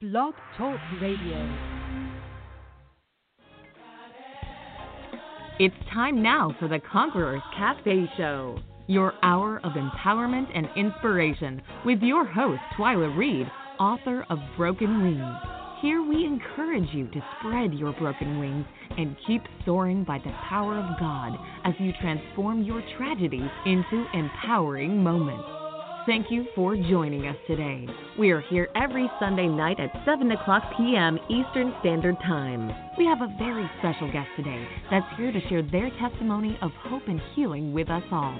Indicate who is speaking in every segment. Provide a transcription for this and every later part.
Speaker 1: Blog Talk Radio. It's time now for the Conquerors Cafe Show, your hour of empowerment and inspiration with your host, Twyla Reed, author of Broken Wings. Here we encourage you to spread your broken wings and keep soaring by the power of God as you transform your tragedies into empowering moments. Thank you for joining us today. We are here every Sunday night at 7 o'clock p.m. Eastern Standard Time. We have a very special guest today that's here to share their testimony of hope and healing with us all.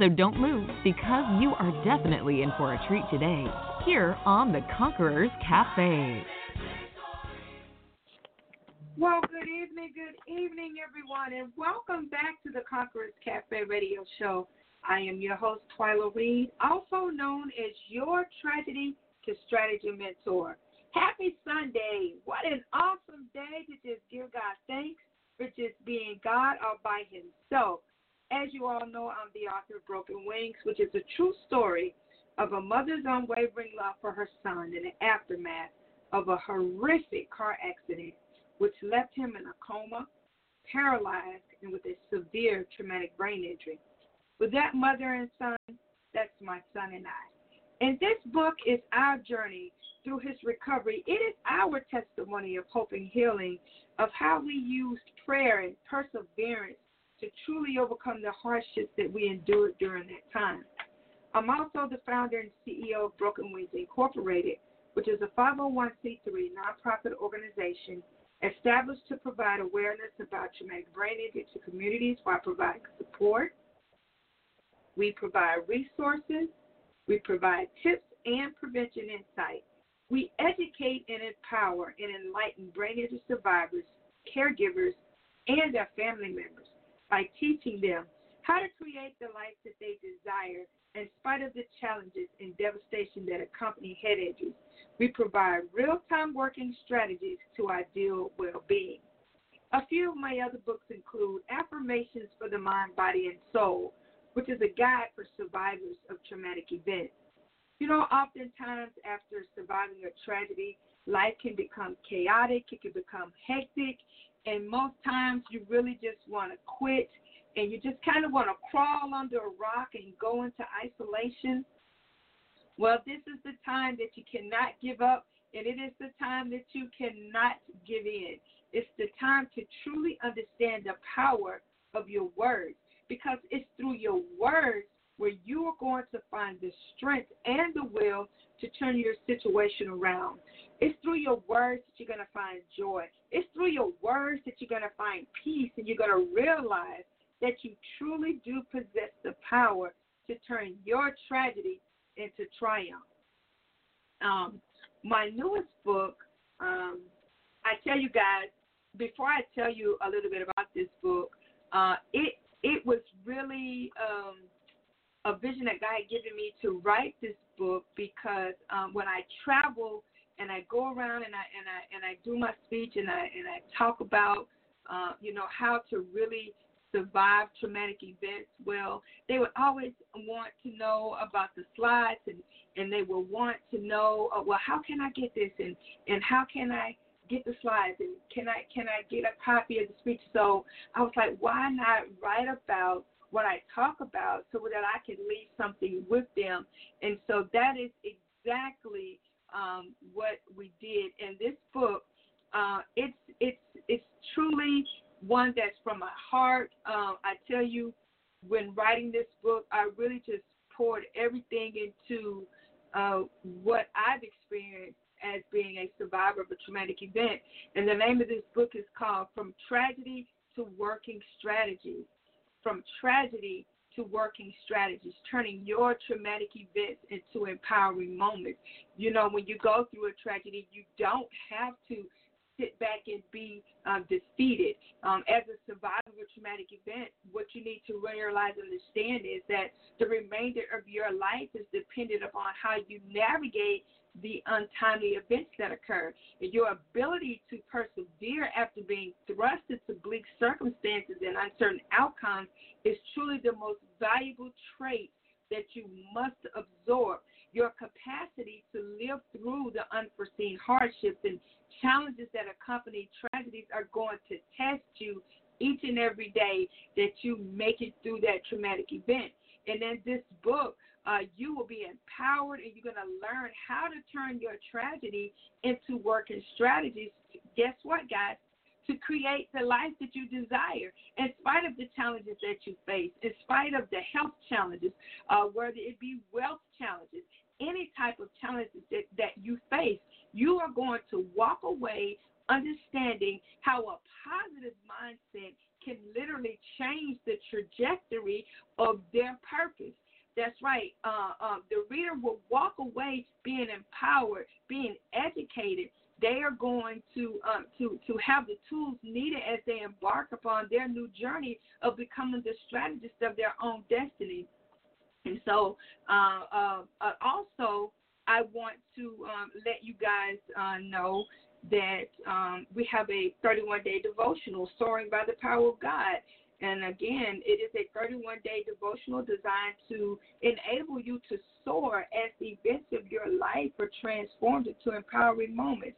Speaker 1: So don't move because you are definitely in for a treat today here on the Conquerors Cafe.
Speaker 2: Well, good evening, good evening, everyone, and welcome back to the Conquerors Cafe radio show. I am your host, Twyla Reed, also known as your tragedy to strategy mentor. Happy Sunday. What an awesome day to just give God thanks for just being God all by himself. As you all know, I'm the author of Broken Wings, which is a true story of a mother's unwavering love for her son in the aftermath of a horrific car accident, which left him in a coma, paralyzed, and with a severe traumatic brain injury. With that mother and son, that's my son and I. And this book is our journey through his recovery. It is our testimony of hope and healing, of how we used prayer and perseverance to truly overcome the hardships that we endured during that time. I'm also the founder and CEO of Broken Wings Incorporated, which is a 501c3 nonprofit organization established to provide awareness about traumatic brain injury to communities while providing support, we provide resources, we provide tips and prevention insight. We educate and empower and enlighten brain injury survivors, caregivers, and their family members by teaching them how to create the life that they desire in spite of the challenges and devastation that accompany head injuries. We provide real time working strategies to ideal well being. A few of my other books include Affirmations for the Mind, Body, and Soul which is a guide for survivors of traumatic events. You know, oftentimes after surviving a tragedy, life can become chaotic, it can become hectic, and most times you really just want to quit and you just kind of want to crawl under a rock and go into isolation. Well, this is the time that you cannot give up, and it is the time that you cannot give in. It's the time to truly understand the power of your words because it's through your words where you are going to find the strength and the will to turn your situation around. It's through your words that you're going to find joy. It's through your words that you're going to find peace and you're going to realize that you truly do possess the power to turn your tragedy into triumph. Um, my newest book, um, I tell you guys, before I tell you a little bit about this book, uh, it it was really um, a vision that God had given me to write this book because um, when I travel and I go around and I and I and I do my speech and I and I talk about uh, you know how to really survive traumatic events. Well, they would always want to know about the slides and and they will want to know uh, well how can I get this and and how can I get the slides and can I can I get a copy of the speech? So I was like, why not write about what I talk about so that I can leave something with them? And so that is exactly um, what we did. in this book, uh, it's it's it's truly one that's from my heart. Um, I tell you, when writing this book, I really just poured everything into uh, what I've experienced as being a survivor of a traumatic event. And the name of this book is called From Tragedy to Working Strategies. From Tragedy to Working Strategies, turning your traumatic events into empowering moments. You know, when you go through a tragedy, you don't have to sit back and be um, defeated. Um, as a survivor of a traumatic event, what you need to realize and understand is that the remainder of your life is dependent upon how you navigate the untimely events that occur. And your ability to persevere after being thrust into bleak circumstances and uncertain outcomes is truly the most valuable trait that you must absorb. Your capacity to live through the unforeseen hardships and challenges that accompany tragedies are going to test you each and every day that you make it through that traumatic event. And in this book, uh, you will be empowered and you're going to learn how to turn your tragedy into working strategies. Guess what, guys? To create the life that you desire, in spite of the challenges that you face, in spite of the health challenges, uh, whether it be wealth challenges, any type of challenges that, that you face, you are going to walk away understanding how a positive mindset can literally change the trajectory of their purpose. That's right. Uh, uh, the reader will walk away being empowered, being educated. They are going to um, to to have the tools needed as they embark upon their new journey of becoming the strategist of their own destiny. And so, uh, uh, uh also, I want to um, let you guys uh, know that um, we have a 31 day devotional, Soaring by the Power of God. And again, it is a 31 day devotional designed to enable you to soar as the events of your life are transformed into empowering moments.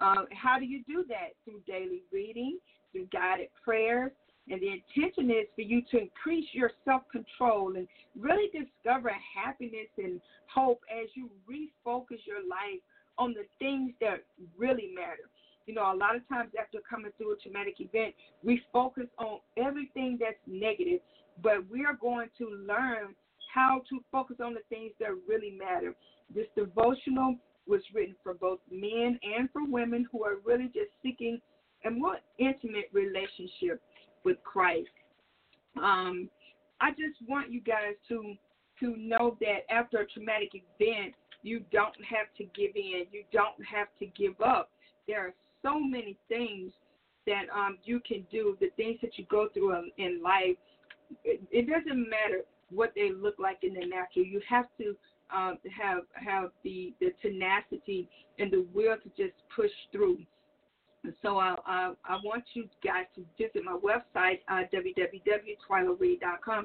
Speaker 2: Uh, how do you do that? Through daily reading, through guided prayers. And the intention is for you to increase your self control and really discover happiness and hope as you refocus your life on the things that really matter. You know, a lot of times after coming through a traumatic event, we focus on everything that's negative, but we are going to learn how to focus on the things that really matter. This devotional was written for both men and for women who are really just seeking a more intimate relationship with Christ. Um, I just want you guys to to know that after a traumatic event, you don't have to give in. You don't have to give up. There are so many things that um, you can do, the things that you go through in, life. It, it doesn't matter what they look like in the natural. You have to um, have have the the tenacity and the will to just push through. So I, I, I want you guys to visit my website, uh,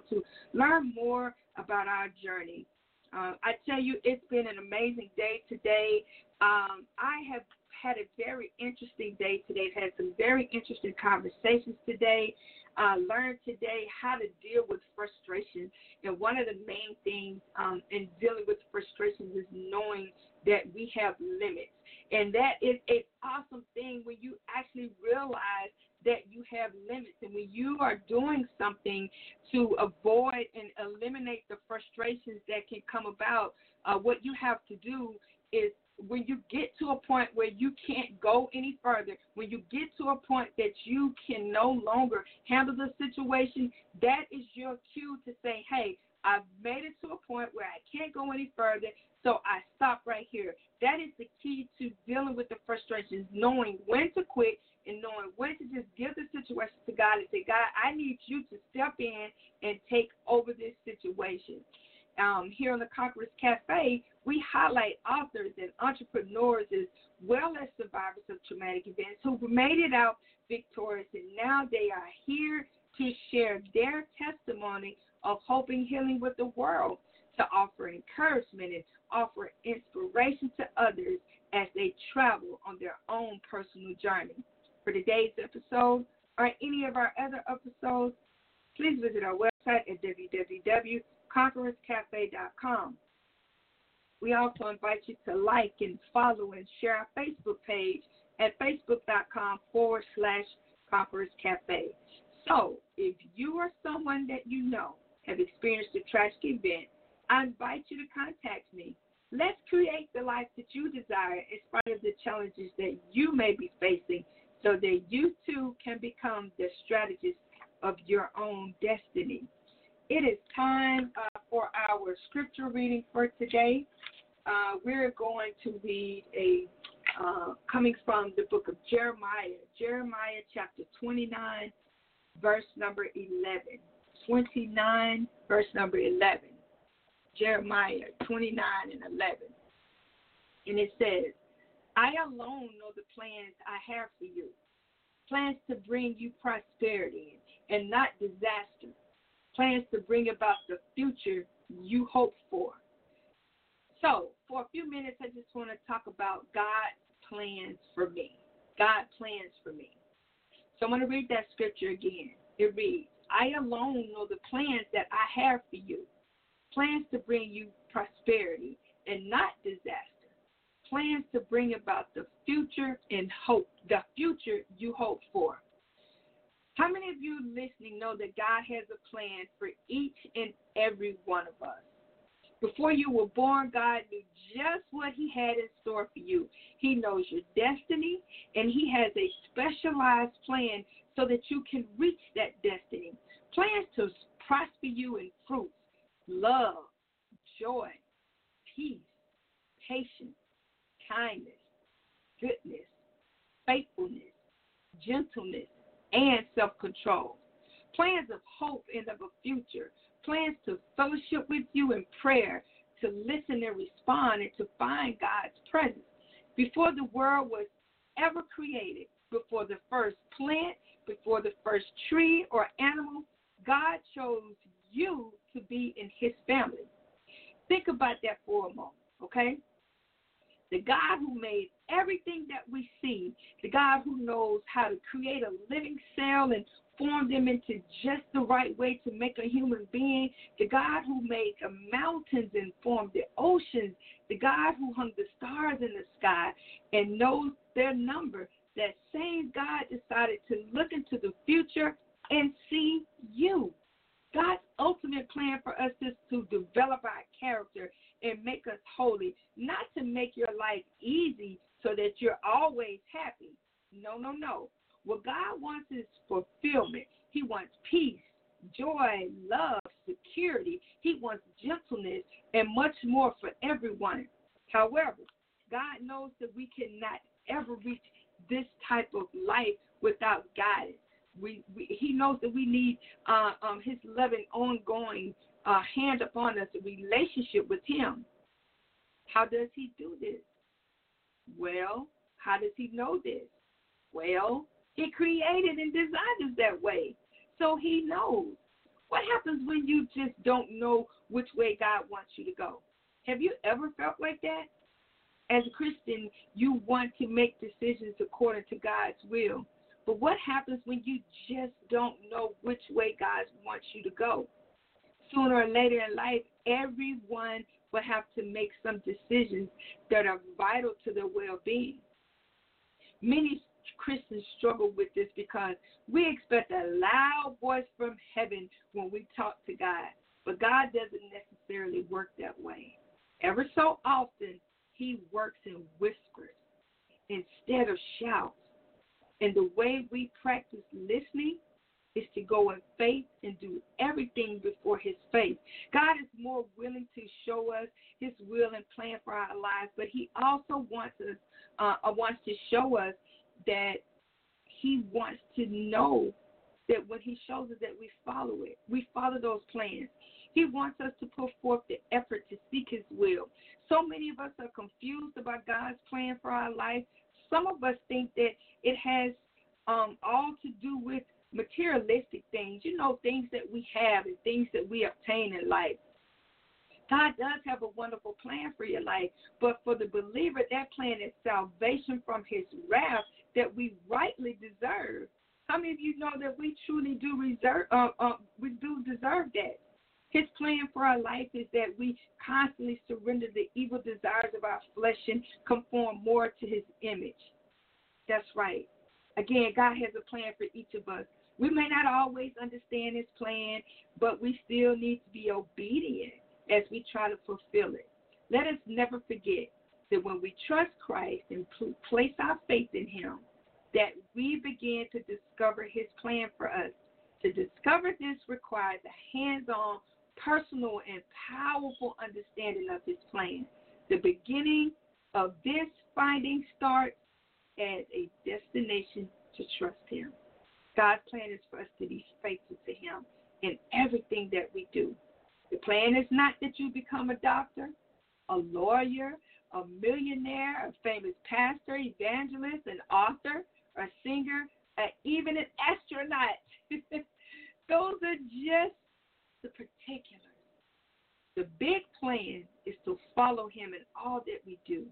Speaker 2: to learn more about our journey. Uh, I tell you, it's been an amazing day today. Um, I have had a very interesting day today. I've had some very interesting conversations today. Uh, learned today how to deal with frustration. And one of the main things um, in dealing with frustrations is knowing that we have limits. And that is an awesome thing when you actually realize that you have limits. And when you are doing something to avoid and eliminate the frustrations that can come about, uh, what you have to do is when you get to a point where you can't go any further, when you get to a point that you can no longer handle the situation, that is your cue to say, hey, I've made it to a point where I can't go any further, so I stop right here. That is the key to dealing with the frustrations, knowing when to quit and knowing when to just give the situation to God and say, God, I need you to step in and take over this situation. Um, here on the Conquerors Cafe, we highlight authors and entrepreneurs as well as survivors of traumatic events who've made it out victorious, and now they are here to share their testimony of hope and healing with the world, to offer encouragement and offer inspiration to others as they travel on their own personal journey for today's episode or any of our other episodes, please visit our website at www.conquerorscafe.com. We also invite you to like and follow and share our Facebook page at facebook.com forward slash Conquerors Cafe. So, if you or someone that you know have experienced a tragic event, I invite you to contact me. Let's create the life that you desire in spite of the challenges that you may be facing so that you too can become the strategist of your own destiny. It is time uh, for our scripture reading for today. Uh, we're going to read a uh, coming from the book of Jeremiah, Jeremiah chapter 29, verse number 11. 29, verse number 11. Jeremiah 29 and 11. And it says, I alone know the plans I have for you plans to bring you prosperity and not disaster, plans to bring about the future you hope for. So, for a few minutes, I just want to talk about God's plans for me. God plans for me. So, I'm going to read that scripture again. It reads, I alone know the plans that I have for you plans to bring you prosperity and not disaster, plans to bring about the future and hope, the future you hope for. How many of you listening know that God has a plan for each and every one of us? Before you were born, God knew just what He had in store for you. He knows your destiny, and He has a specialized plan so that you can reach that destiny. Plans to prosper you in fruits, love, joy, peace, patience, kindness, goodness, faithfulness, gentleness, and self control. Plans of hope and of a future. Plans to fellowship with you in prayer, to listen and respond, and to find God's presence. Before the world was ever created, before the first plant, before the first tree or animal, God chose you to be in his family. Think about that for a moment, okay? The God who made everything that we see, the God who knows how to create a living cell and form them into just the right way to make a human being, the God who made the mountains and formed the oceans, the God who hung the stars in the sky and knows their number, that same God decided to look into the future and see you. God's ultimate plan for us is to develop our character and make us holy, not to make your life easy so that you're always happy. No, no, no. What God wants is fulfillment. He wants peace, joy, love, security. He wants gentleness and much more for everyone. However, God knows that we cannot ever reach this type of life without guidance. We, we, he knows that we need uh, um, His loving, ongoing uh, hand upon us, a relationship with Him. How does He do this? Well, how does He know this? Well, He created and designed us that way, so He knows. What happens when you just don't know which way God wants you to go? Have you ever felt like that? As a Christian, you want to make decisions according to God's will. But what happens when you just don't know which way God wants you to go? Sooner or later in life, everyone will have to make some decisions that are vital to their well being. Many Christians struggle with this because we expect a loud voice from heaven when we talk to God, but God doesn't necessarily work that way. Ever so often, He works in whispers instead of shouts. And the way we practice listening is to go in faith and do everything before His face. God is more willing to show us His will and plan for our lives, but He also wants us uh, uh, wants to show us that He wants to know that when He shows us that we follow it, we follow those plans. He wants us to put forth the effort to seek His will. So many of us are confused about God's plan for our life some of us think that it has um, all to do with materialistic things, you know, things that we have and things that we obtain in life. God does have a wonderful plan for your life, but for the believer, that plan is salvation from his wrath that we rightly deserve. How many of you know that we truly do reserve, uh, uh, we do deserve that? His plan for our life is that we constantly surrender the evil desires of our flesh and conform more to his image. That's right. Again, God has a plan for each of us. We may not always understand his plan, but we still need to be obedient as we try to fulfill it. Let us never forget that when we trust Christ and place our faith in him, that we begin to discover his plan for us. To discover this requires a hands on personal and powerful understanding of his plan. The beginning of this finding starts as a destination to trust him. God's plan is for us to be faithful to him in everything that we do. The plan is not that you become a doctor, a lawyer, a millionaire, a famous pastor, evangelist, an author, a singer, or even an astronaut. Those are just the particulars. The big plan is to follow him in all that we do.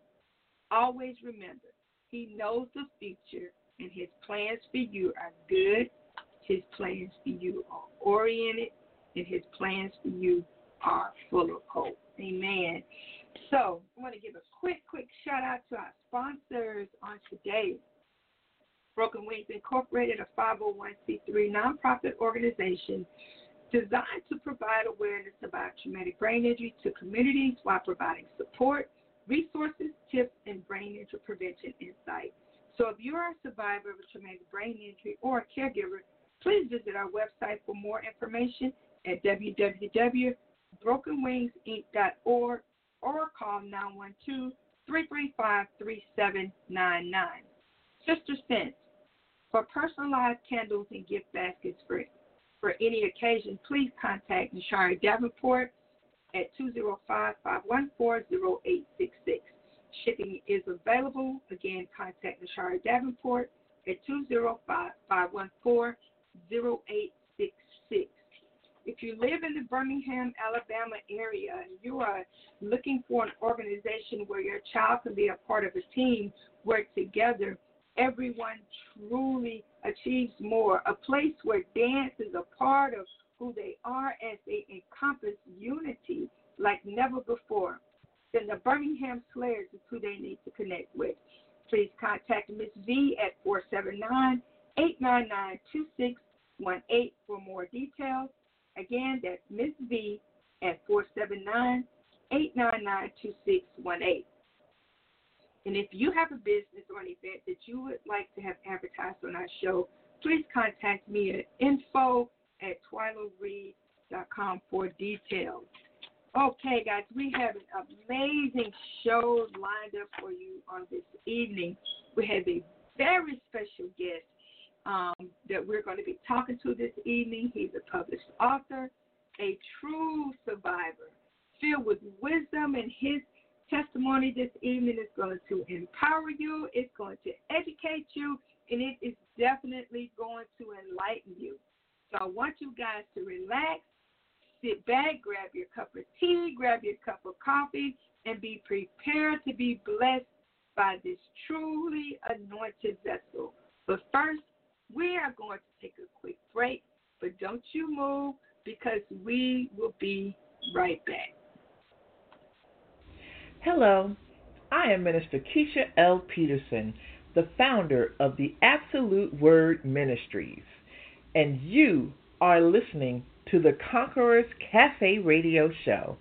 Speaker 2: Always remember, he knows the future, and his plans for you are good. His plans for you are oriented, and his plans for you are full of hope. Amen. So, I want to give a quick, quick shout out to our sponsors on today. Broken Wings Incorporated, a 501c3 nonprofit organization designed to provide awareness about traumatic brain injury to communities while providing support, resources, tips, and brain injury prevention insight. So if you are a survivor of a traumatic brain injury or a caregiver, please visit our website for more information at www.brokenwingsinc.org or call 912 335 3799. Sister Sense, for personalized candles and gift baskets for, for any occasion, please contact Nashari Davenport at 205-514-0866. Shipping is available. Again, contact Nashari Davenport at 205-514-0866. If you live in the Birmingham, Alabama area and you are looking for an organization where your child can be a part of a team, work together, everyone truly achieves more. A place where dance is a part of who they are as they encompass unity like never before. Then the Birmingham Slayers is who they need to connect with. Please contact Ms. V at 479 899 2618 for more details. Again, that's Ms. V at 479 899 2618. And if you have a business or an event that you would like to have advertised on our show, please contact me at info at twylareed.com for details. Okay, guys, we have an amazing show lined up for you on this evening. We have a very special guest um, that we're going to be talking to this evening. He's a published author, a true survivor, filled with wisdom, and his testimony this evening is going to empower you, it's going to educate you, and it is definitely going to enlighten you. So I want you guys to relax, sit back, grab your cup of tea, grab your cup of coffee, and be prepared to be blessed by this truly anointed vessel. But first, we are going to take a quick break, but don't you move because we will be right back.
Speaker 3: Hello, I am Minister Keisha L. Peterson, the founder of the Absolute Word Ministries, and you are listening to the Conquerors Cafe radio show.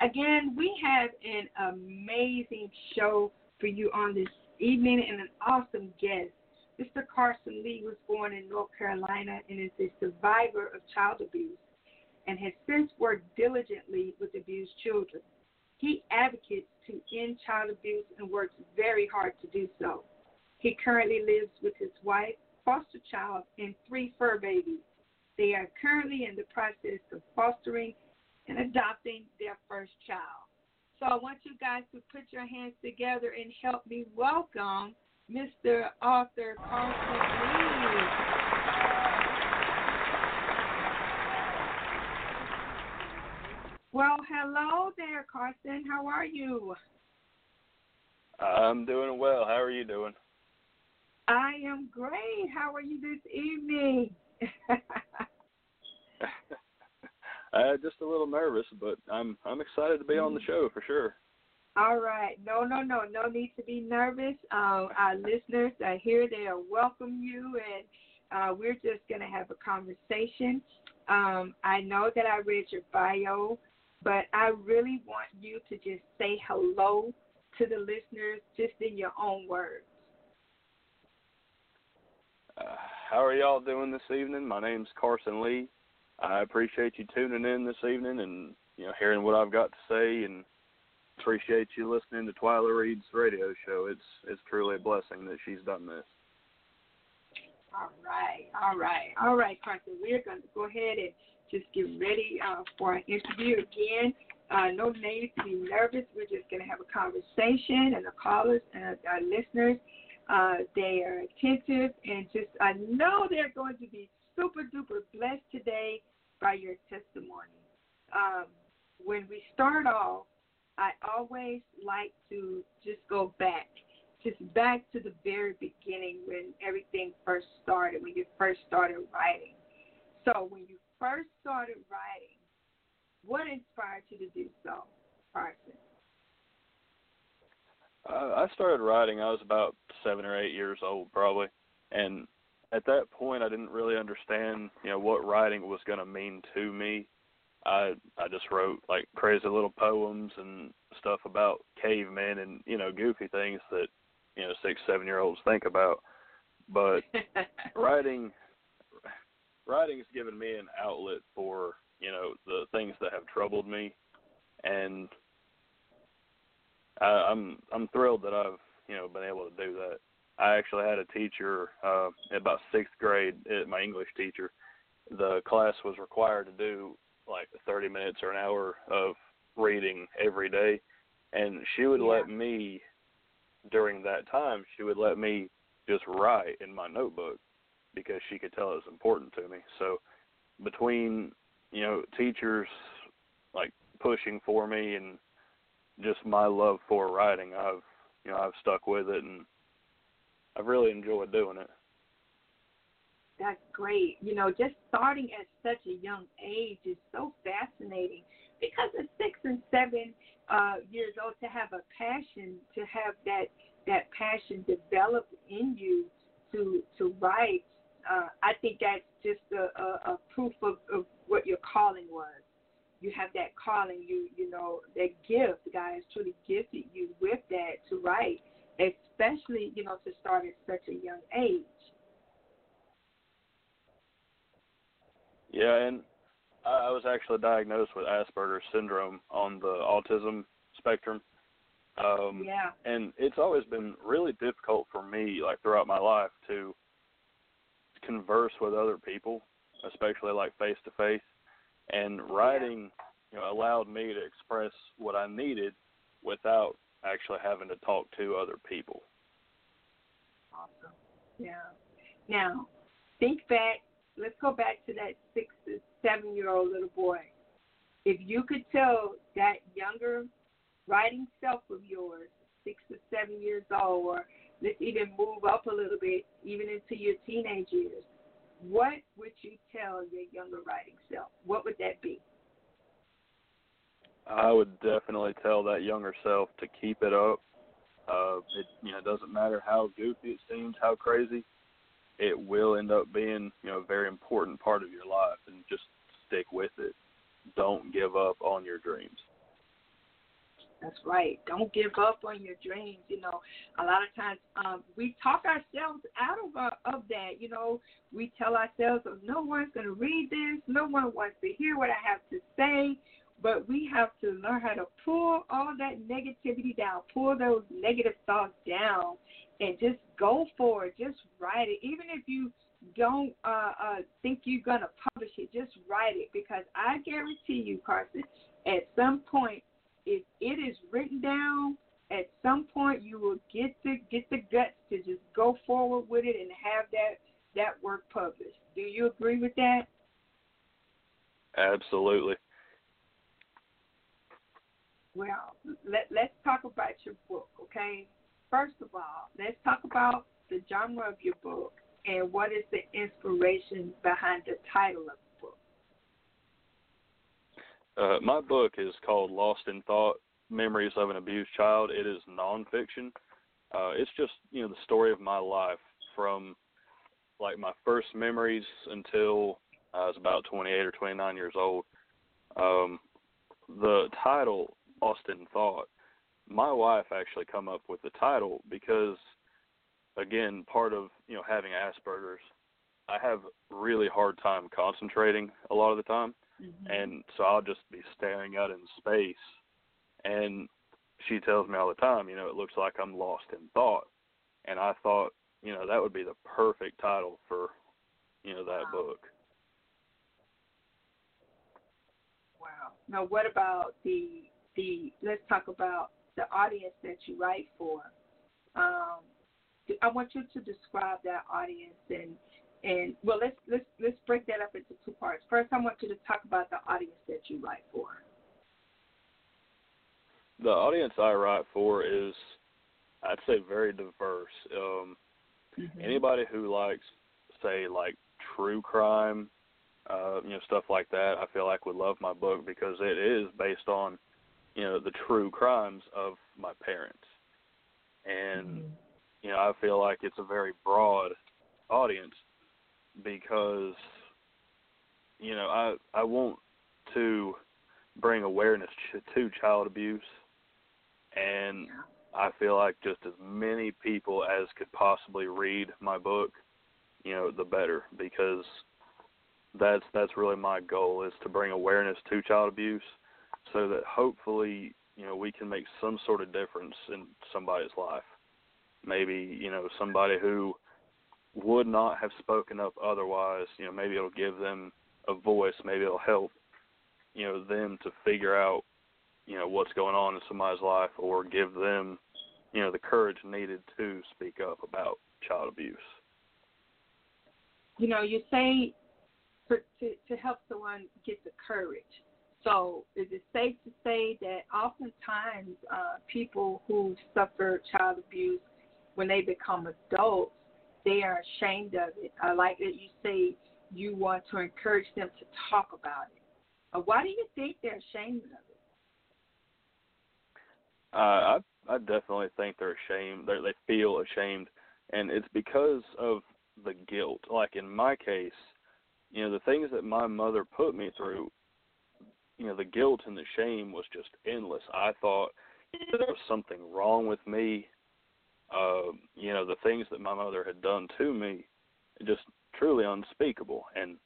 Speaker 2: Again, we have an amazing show for you on this evening and an awesome guest. Mr. Karson Lee was born in North Carolina and is a survivor of child abuse and has since worked diligently with abused children. He advocates to end child abuse and works very hard to do so. He currently lives with his wife, foster child, and three fur babies. They are currently in the process of fostering and adopting their first child. So I want you guys to put your hands together and help me welcome Mr. Author Karson Lee. Well, hello there, Karson. How are you?
Speaker 4: I'm doing well. How are you doing?
Speaker 2: I am great. How are you this evening?
Speaker 4: uh, just a little nervous, but I'm I'm excited to be on the show for sure.
Speaker 2: All right. No, no, no. No need to be nervous. Uh, our listeners are here. They'll welcome you, and uh, we're just going to have a conversation. Um, I know that I read your bio, but I really want you to just say hello to the listeners just in your own words.
Speaker 4: Uh, how are y'all doing this evening? My name's Karson Lee. I appreciate you tuning in this evening and you know hearing what I've got to say and appreciate you listening to Twyla Reed's radio show. It's it's truly a blessing that she's done this.
Speaker 2: All right, all right, all right, Karson. We're going to go ahead and just get ready uh, for our interview again. Uh, no need to be nervous. We're just going to have a conversation, and the callers and our listeners, uh, they are attentive, and just I know they're going to be super duper blessed today by your testimony. Um, when we start off, I always like to just go back, just back to the very beginning when everything first started, when you first started writing. So, when you first started writing, what inspired you to do so, Karson?
Speaker 4: Uh, I started writing. I was about seven or eight years old, probably, and at that point, I didn't really understand, you know, what writing was going to mean to me. I I just wrote like crazy little poems and stuff about cavemen and you know goofy things that you know six seven year olds think about. But writing writing's given me an outlet for you know the things that have troubled me, and I, I'm I'm thrilled that I've you know been able to do that. I actually had a teacher uh, about sixth grade, uh, my English teacher. The class was required to do like 30 minutes or an hour of reading every day, and she would
Speaker 2: yeah.
Speaker 4: let me during that time. She would let me just write in my notebook because she could tell it was important to me. So between you know teachers like pushing for me and just my love for writing, I've you know I've stuck with it and I've really enjoyed doing it.
Speaker 2: That's great. You know, just starting at such a young age is so fascinating because at six and seven uh, years old to have a passion, to have that that passion developed in you to to write. Uh, I think that's just a, a, a proof of, of what your calling was. You have that calling. You you know that gift. God has truly gifted you with that to write, especially you know to start at such a young age.
Speaker 4: Yeah, and I was actually diagnosed with Asperger's syndrome on the autism spectrum. Um
Speaker 2: Yeah.
Speaker 4: and it's always been really difficult for me like throughout my life to converse with other people, especially like face to face. And writing, you know, allowed me to express what I needed without actually having to talk to other people.
Speaker 2: Yeah. Now, think back. Let's go back to that six to seven year old little boy. If you could tell that younger writing self of yours, six to seven years old, or let's even move up a little bit, even into your teenage years, what would you tell your younger writing self? What would that be?
Speaker 4: I would definitely tell that younger self to keep it up. Uh, it you know doesn't matter how goofy it seems, how crazy. it will end up being you know a very important part of your life, and just stick with it. Don't give up on your dreams.
Speaker 2: That's right. Don't give up on your dreams. You know, a lot of times um, we talk ourselves out of uh, of that. You know, we tell ourselves, "No one's going to read this. No one wants to hear what I have to say." But we have to learn how to pull all that negativity down, pull those negative thoughts down, and just go for it. Just write it, even if you don't uh, uh, think you're gonna publish it. Just write it because I guarantee you, Karson, at some point if it is written down, at some point you will get the get the guts to just go forward with it and have that that work published. Do you agree with that?
Speaker 4: Absolutely.
Speaker 2: Well, let let's talk about your book, okay? First of all, let's talk about the genre of your book and what is the inspiration behind the title of the book.
Speaker 4: uh, my book is called Lost in Thought: Memories of an Abused Child. It is nonfiction. Uh, it's just you know the story of my life from like my first memories until I was about 28 or 29 years old. Um, the title Lost in Thought. My wife actually come up with the title because, again, part of you know having Asperger's, I have really hard time concentrating a lot of the time
Speaker 2: Mm-hmm.
Speaker 4: And so I'll just be staring out in space. And she tells me all the time, you know, it looks like I'm lost in thought. And I thought, you know, that would be the perfect title for, you know, that
Speaker 2: wow.
Speaker 4: book.
Speaker 2: Wow. Now, what about the the? Let's talk about the audience that you write for. Um, I want you to describe that audience and and well, let's let's let's break that up into two parts. First, I want you to talk about the audience that you write for.
Speaker 4: The audience I write for is, I'd say, very diverse. Um,
Speaker 2: mm-hmm.
Speaker 4: Anybody who likes, say, like true crime, uh, you know, stuff like that, I feel like would love my book because it is based on, you know, the true crimes of my parents, and
Speaker 2: mm-hmm.
Speaker 4: you know, I feel like it's a very broad audience because you know I I want to bring awareness to child abuse, and I feel like just as many people as could possibly read my book, you know, the better because that's that's really my goal is to bring awareness to child abuse so that hopefully you know we can make some sort of difference in somebody's life maybe you know somebody who would not have spoken up otherwise. You know, maybe it'll give them a voice. Maybe it'll help, you know, them to figure out, you know, what's going on in somebody's life, or give them, you know, the courage needed to speak up about child abuse.
Speaker 2: You know, you say for, to to help someone get the courage. So, is it safe to say that oftentimes uh, people who suffer child abuse, when they become adults, they are ashamed of it. I like that you say you want to encourage them to talk about it. Uh, why do you think they're ashamed of it?
Speaker 4: Uh, I I definitely think they're ashamed. They they feel ashamed, and it's because of the guilt. Like in my case, you know, the things that my mother put me through, you know, the guilt and the shame was just endless. I thought there was something wrong with me uh, you know, the things that my mother had done to me, just truly unspeakable. And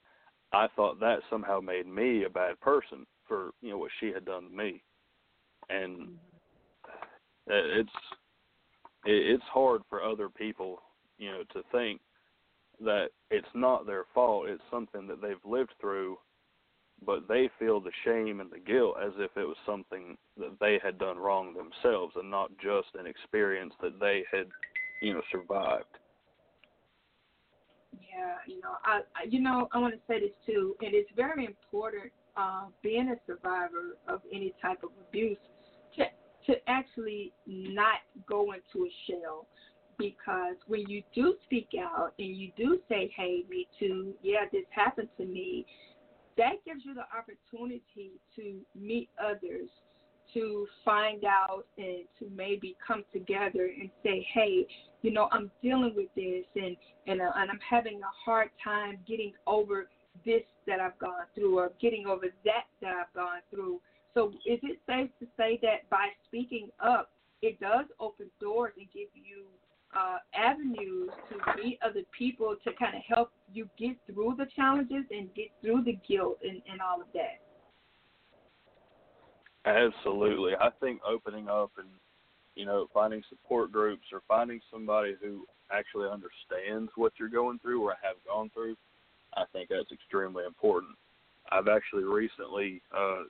Speaker 4: I thought that somehow made me a bad person for you know what she had done to me, and it's it's hard for other people, you know, to think that it's not their fault. It's something that they've lived through but they feel the shame and the guilt as if it was something that they had done wrong themselves and not just an experience that they had, you know, survived.
Speaker 2: Yeah, you know, I, you know, I want to say this too, and it's very important uh, being a survivor of any type of abuse to to actually not go into a shell because when you do speak out and you do say, "Hey, me too," yeah, this happened to me, that gives you the opportunity to meet others to find out and to maybe come together and say, hey, you know, I'm dealing with this and and, uh, and I'm having a hard time getting over this that I've gone through or getting over that that I've gone through. So is it safe to say that by speaking up, it does open doors and give you uh, avenues to meet other people to kind of help you get through the challenges and get through the guilt and, and all of that?
Speaker 4: Absolutely. I think opening up and you know finding support groups or finding somebody who actually understands what you're going through or have gone through, I think that's extremely important. I've actually recently uh,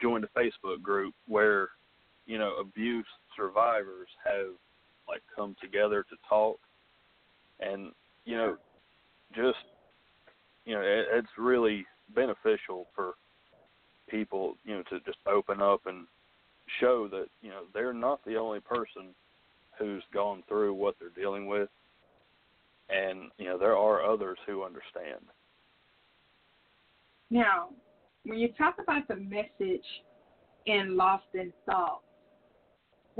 Speaker 4: joined a Facebook group where you know abuse survivors have like come together to talk, and you know just you know it, it's really beneficial for people, you know, to just open up and show that, you know, they're not the only person who's gone through what they're dealing with. And, you know, there are others who understand.
Speaker 2: Now, when you talk about the message in Lost in Thought,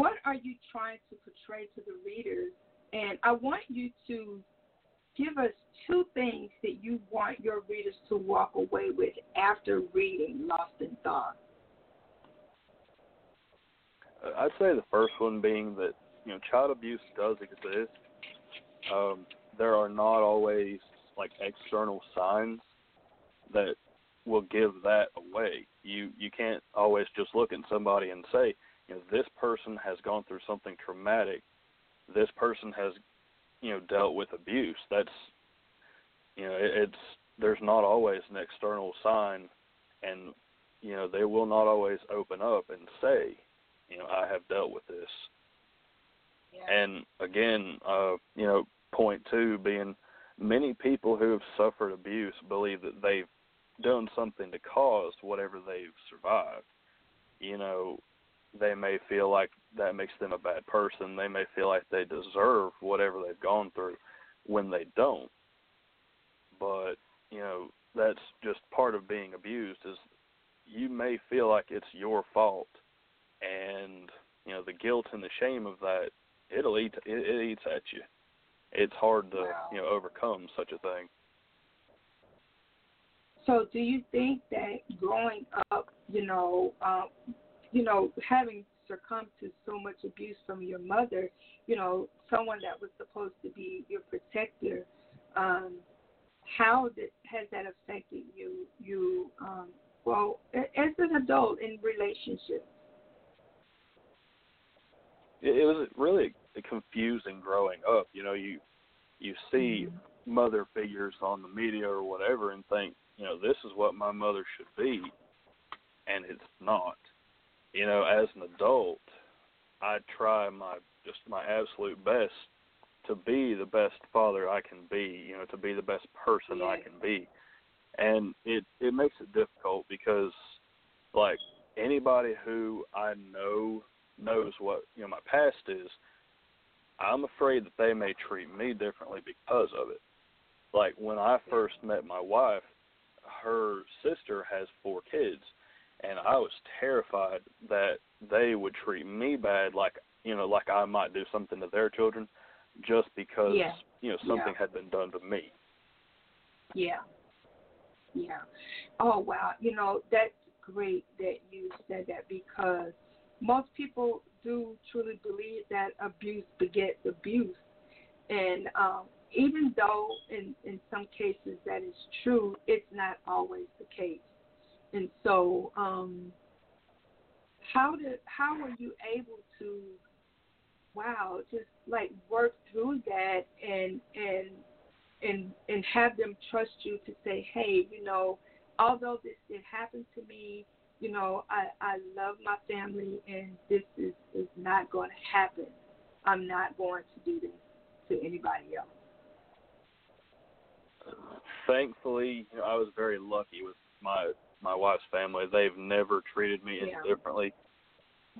Speaker 2: what are you trying to portray to the readers? And I want you to give us two things that you want your readers to walk away with after reading Lost in Thought.
Speaker 4: I'd say the first one being that you know child abuse does exist. Um, there are not always like external signs that will give that away. You you can't always just look at somebody and say, you know, this person has gone through something traumatic. This person has you know dealt with abuse that's you know it, it's there's not always an external sign and you know they will not always open up and say you know i have dealt with this
Speaker 2: yeah.
Speaker 4: and again uh you know point two being many people who have suffered abuse believe that they've done something to cause whatever they've survived you know they may feel like that makes them a bad person. They may feel like they deserve whatever they've gone through when they don't. But, you know, that's just part of being abused is you may feel like it's your fault and, you know, the guilt and the shame of that it'll eat it, it eats at you. It's hard to,
Speaker 2: wow.
Speaker 4: you know, overcome such a thing.
Speaker 2: So, do you think that growing up, you know, um, you know, having succumbed to so much abuse from your mother, you know, someone that was supposed to be your protector, um, how did, has that affected you? You, um, well, as an adult in relationships.
Speaker 4: It, it was really confusing growing up. You know, you you see
Speaker 2: mm-hmm.
Speaker 4: mother figures on the media or whatever, and think, you know, this is what my mother should be, and it's not you know, as an adult, I try my just my absolute best to be the best father I can be, you know, to be the best person
Speaker 2: yeah.
Speaker 4: I can be. And it it makes it difficult because like anybody who I know knows what, you know, my past is, I'm afraid that they may treat me differently because of it. Like when I first met my wife, her sister has four kids and I was terrified that they would treat me bad, like you know, like I might do something to their children, just because
Speaker 2: yeah.
Speaker 4: you know something
Speaker 2: yeah.
Speaker 4: had been done to me.
Speaker 2: Yeah, yeah. Oh wow, you know that's great that you said that because most people do truly believe that abuse begets abuse, and um, even though in in some cases that is true, it's not always the case. And so, um, how did how were you able to, wow, just like work through that and and and and have them trust you to say, hey, you know, although this did happen to me, you know, I I love my family and this is is not going to happen. I'm not going to do this to anybody else.
Speaker 4: Thankfully, I was very lucky with my my wife's family. They've never treated me any
Speaker 2: yeah.
Speaker 4: differently.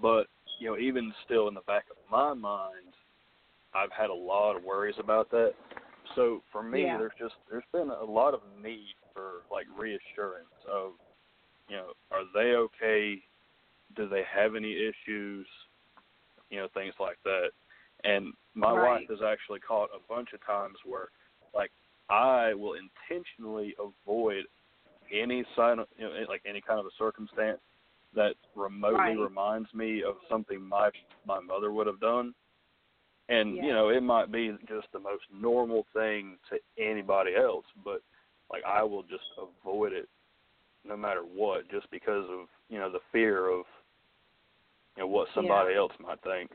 Speaker 4: But, you know, even still in the back of my mind, I've had a lot of worries about that. So for me,
Speaker 2: yeah.
Speaker 4: there's just there's been a lot of need for like reassurance of, you know, are they okay? do they have any issues? You know, things like that. And my
Speaker 2: right.
Speaker 4: wife has actually caught a bunch of times where, like, I will intentionally avoid any sign, of, you know, like any kind of a circumstance that remotely
Speaker 2: right.
Speaker 4: reminds me of something my my mother would have done. And
Speaker 2: yeah.
Speaker 4: you know, it might be just the most normal thing to anybody else, but like I will just avoid it no matter what, just because of you know the fear of you know what somebody
Speaker 2: yeah.
Speaker 4: else might think.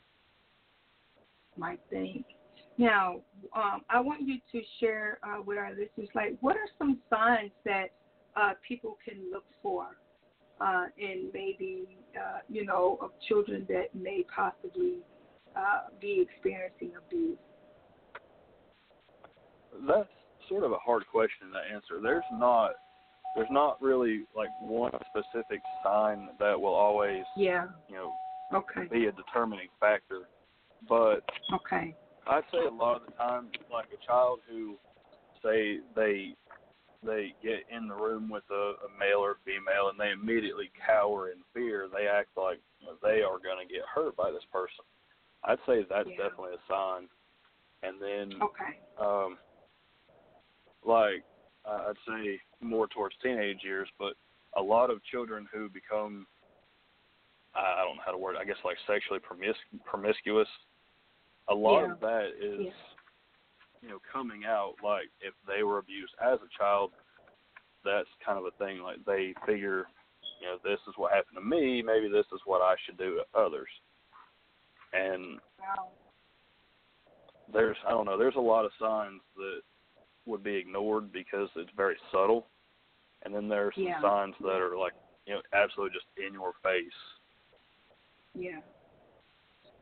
Speaker 2: Might think. Now, um, I want you to share uh, with our listeners, like, what are some signs that uh, people can look for uh, in maybe, uh, you know, of children that may possibly uh, be experiencing abuse?
Speaker 4: That's sort of a hard question to answer. There's not there's not really like one specific sign that will always
Speaker 2: yeah
Speaker 4: you know
Speaker 2: okay
Speaker 4: be a determining factor. But
Speaker 2: okay
Speaker 4: I'd say a lot of the time, like a child who say they they get in the room with a, a male or female and they immediately cower in fear, they act like you know, they are going to get hurt by this person. I'd say that's
Speaker 2: yeah.
Speaker 4: definitely a sign. And then,
Speaker 2: okay,
Speaker 4: um, like uh, I'd say more towards teenage years, but a lot of children who become I don't know how to word it, I guess like sexually promis- promiscuous a lot
Speaker 2: yeah.
Speaker 4: of that is
Speaker 2: yeah.
Speaker 4: You know coming out like if they were abused as a child that's kind of a thing like they figure you know this is what happened to me maybe this is what i should do to others and
Speaker 2: wow.
Speaker 4: there's i don't know there's a lot of signs that would be ignored because it's very subtle and then there's some
Speaker 2: yeah.
Speaker 4: signs that are like you know absolutely just in your face
Speaker 2: yeah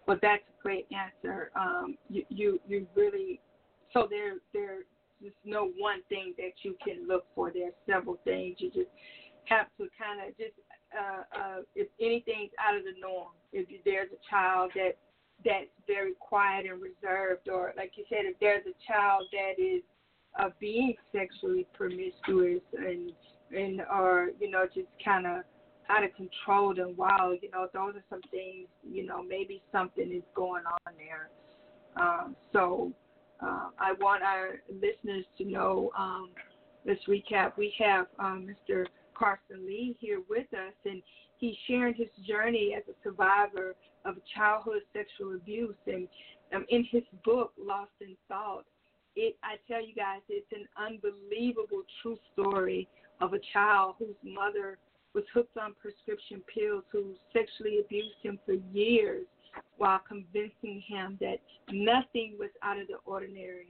Speaker 2: well, that's a great answer. Um, you, you, you really, so there, there's no one thing that you can look for. There's several things. You just have to kind of just, uh, uh, if anything's out of the norm, if there's a child that that's very quiet and reserved, or like you said, if there's a child that is uh, being sexually promiscuous and and or you know just kind of out of control and wild, you know, those are some things, you know, maybe something is going on there. Um, so uh, I want our listeners to know. Um, let's recap. We have um, Mr. Karson Lee here with us, and he's sharing his journey as a survivor of childhood sexual abuse. And um, in his book, Lost in Thought, it I tell you guys, it's an unbelievable true story of a child whose mother was hooked on prescription pills who sexually abused him for years while convincing him that nothing was out of the ordinary.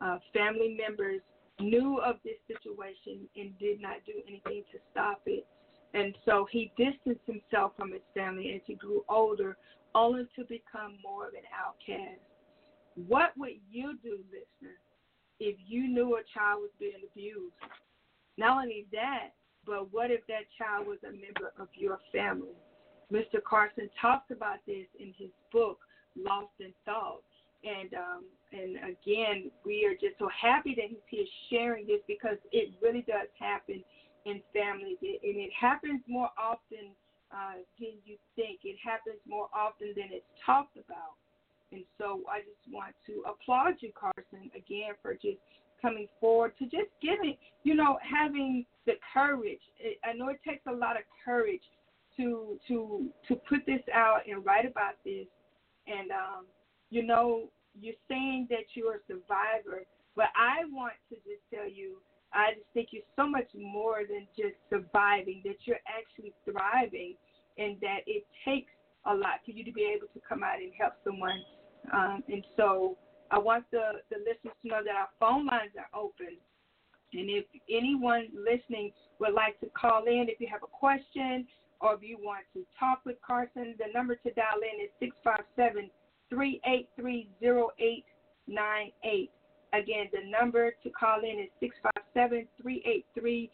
Speaker 2: Uh, family members knew of this situation and did not do anything to stop it. And so he distanced himself from his family as he grew older, only to become more of an outcast. What would you do, listener, if you knew a child was being abused? Not only that, but what if that child was a member of your family? Mr. Karson talks about this in his book, Lost in Thought. And um, and again, we are just so happy that he's here sharing this because it really does happen in families, it, and it happens more often uh, than you think. It happens more often than it's talked about. And so I just want to applaud you, Karson, again for just coming forward to just giving, you know, having the courage. I know it takes a lot of courage to to to put this out and write about this. And um, you know, you're saying that you're a survivor, but I want to just tell you, I just think you're so much more than just surviving. That you're actually thriving, and that it takes a lot for you to be able to come out and help someone. Um, and so I want the, the listeners to know that our phone lines are open. And if anyone listening would like to call in, if you have a question or if you want to talk with Karson, the number to dial in is 657 383 0898. Again, the number to call in is 657 383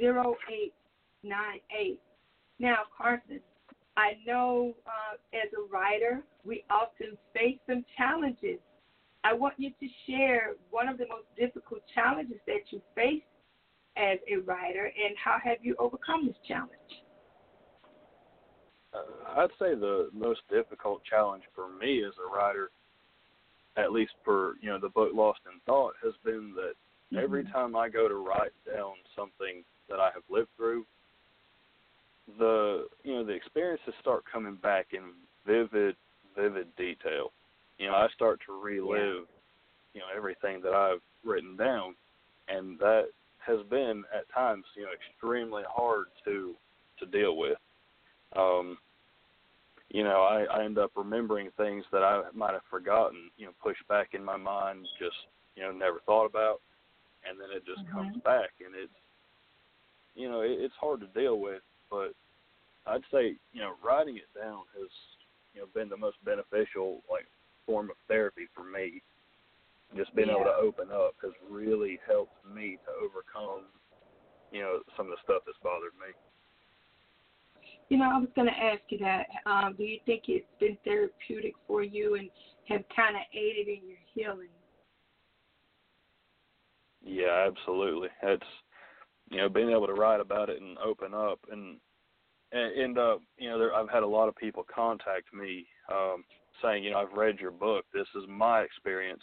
Speaker 2: 0898. Now, Karson, I know uh, as a writer, we often face some challenges I want you to share one of the most difficult challenges that you face as a writer and how have you overcome this challenge?
Speaker 4: I'd say the most difficult challenge for me as a writer, at least for you know the book Lost in Thought, has been that mm-hmm. every time I go to write down something that I have lived through, the you know the experiences start coming back in vivid, vivid detail. You know, I start to relive, yeah. you know, everything that I've written down, and that has been at times, you know, extremely hard to to deal with. Um, you know, I, I end up remembering things that I might have forgotten, you know, pushed back in my mind, just you know, never thought about, and then it just mm-hmm. comes back, and it's, you know, it, it's hard to deal with, but I'd say, you know, writing it down has, you know, been the most beneficial like form of therapy for me. Just being
Speaker 2: yeah.
Speaker 4: able to open up has really helped me to overcome, you know, some of the stuff that's bothered me.
Speaker 2: You know, I was going to ask you that. Um, do you think it's been therapeutic for you and have kind of aided in your healing?
Speaker 4: Yeah, absolutely. It's you know being able to write about it and open up and and end up you know there, I've had a lot of people contact me um, saying you know I've read your book. This is my experience.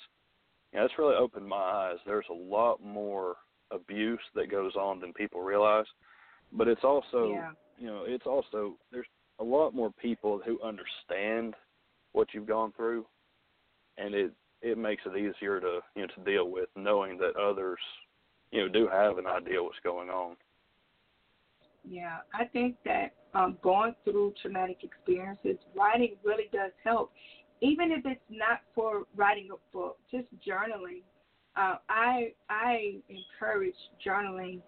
Speaker 4: You know, it's really opened my eyes. There's a lot more abuse that goes on than people realize, but it's also
Speaker 2: yeah
Speaker 4: you know, it's also there's a lot more people who understand what you've gone through, and it it makes it easier to you know to deal with knowing that others you know do have an idea what's going on.
Speaker 2: Yeah, I think that um, going through traumatic experiences, writing really does help, even if it's not for writing a book, just journaling. Uh, I I encourage journaling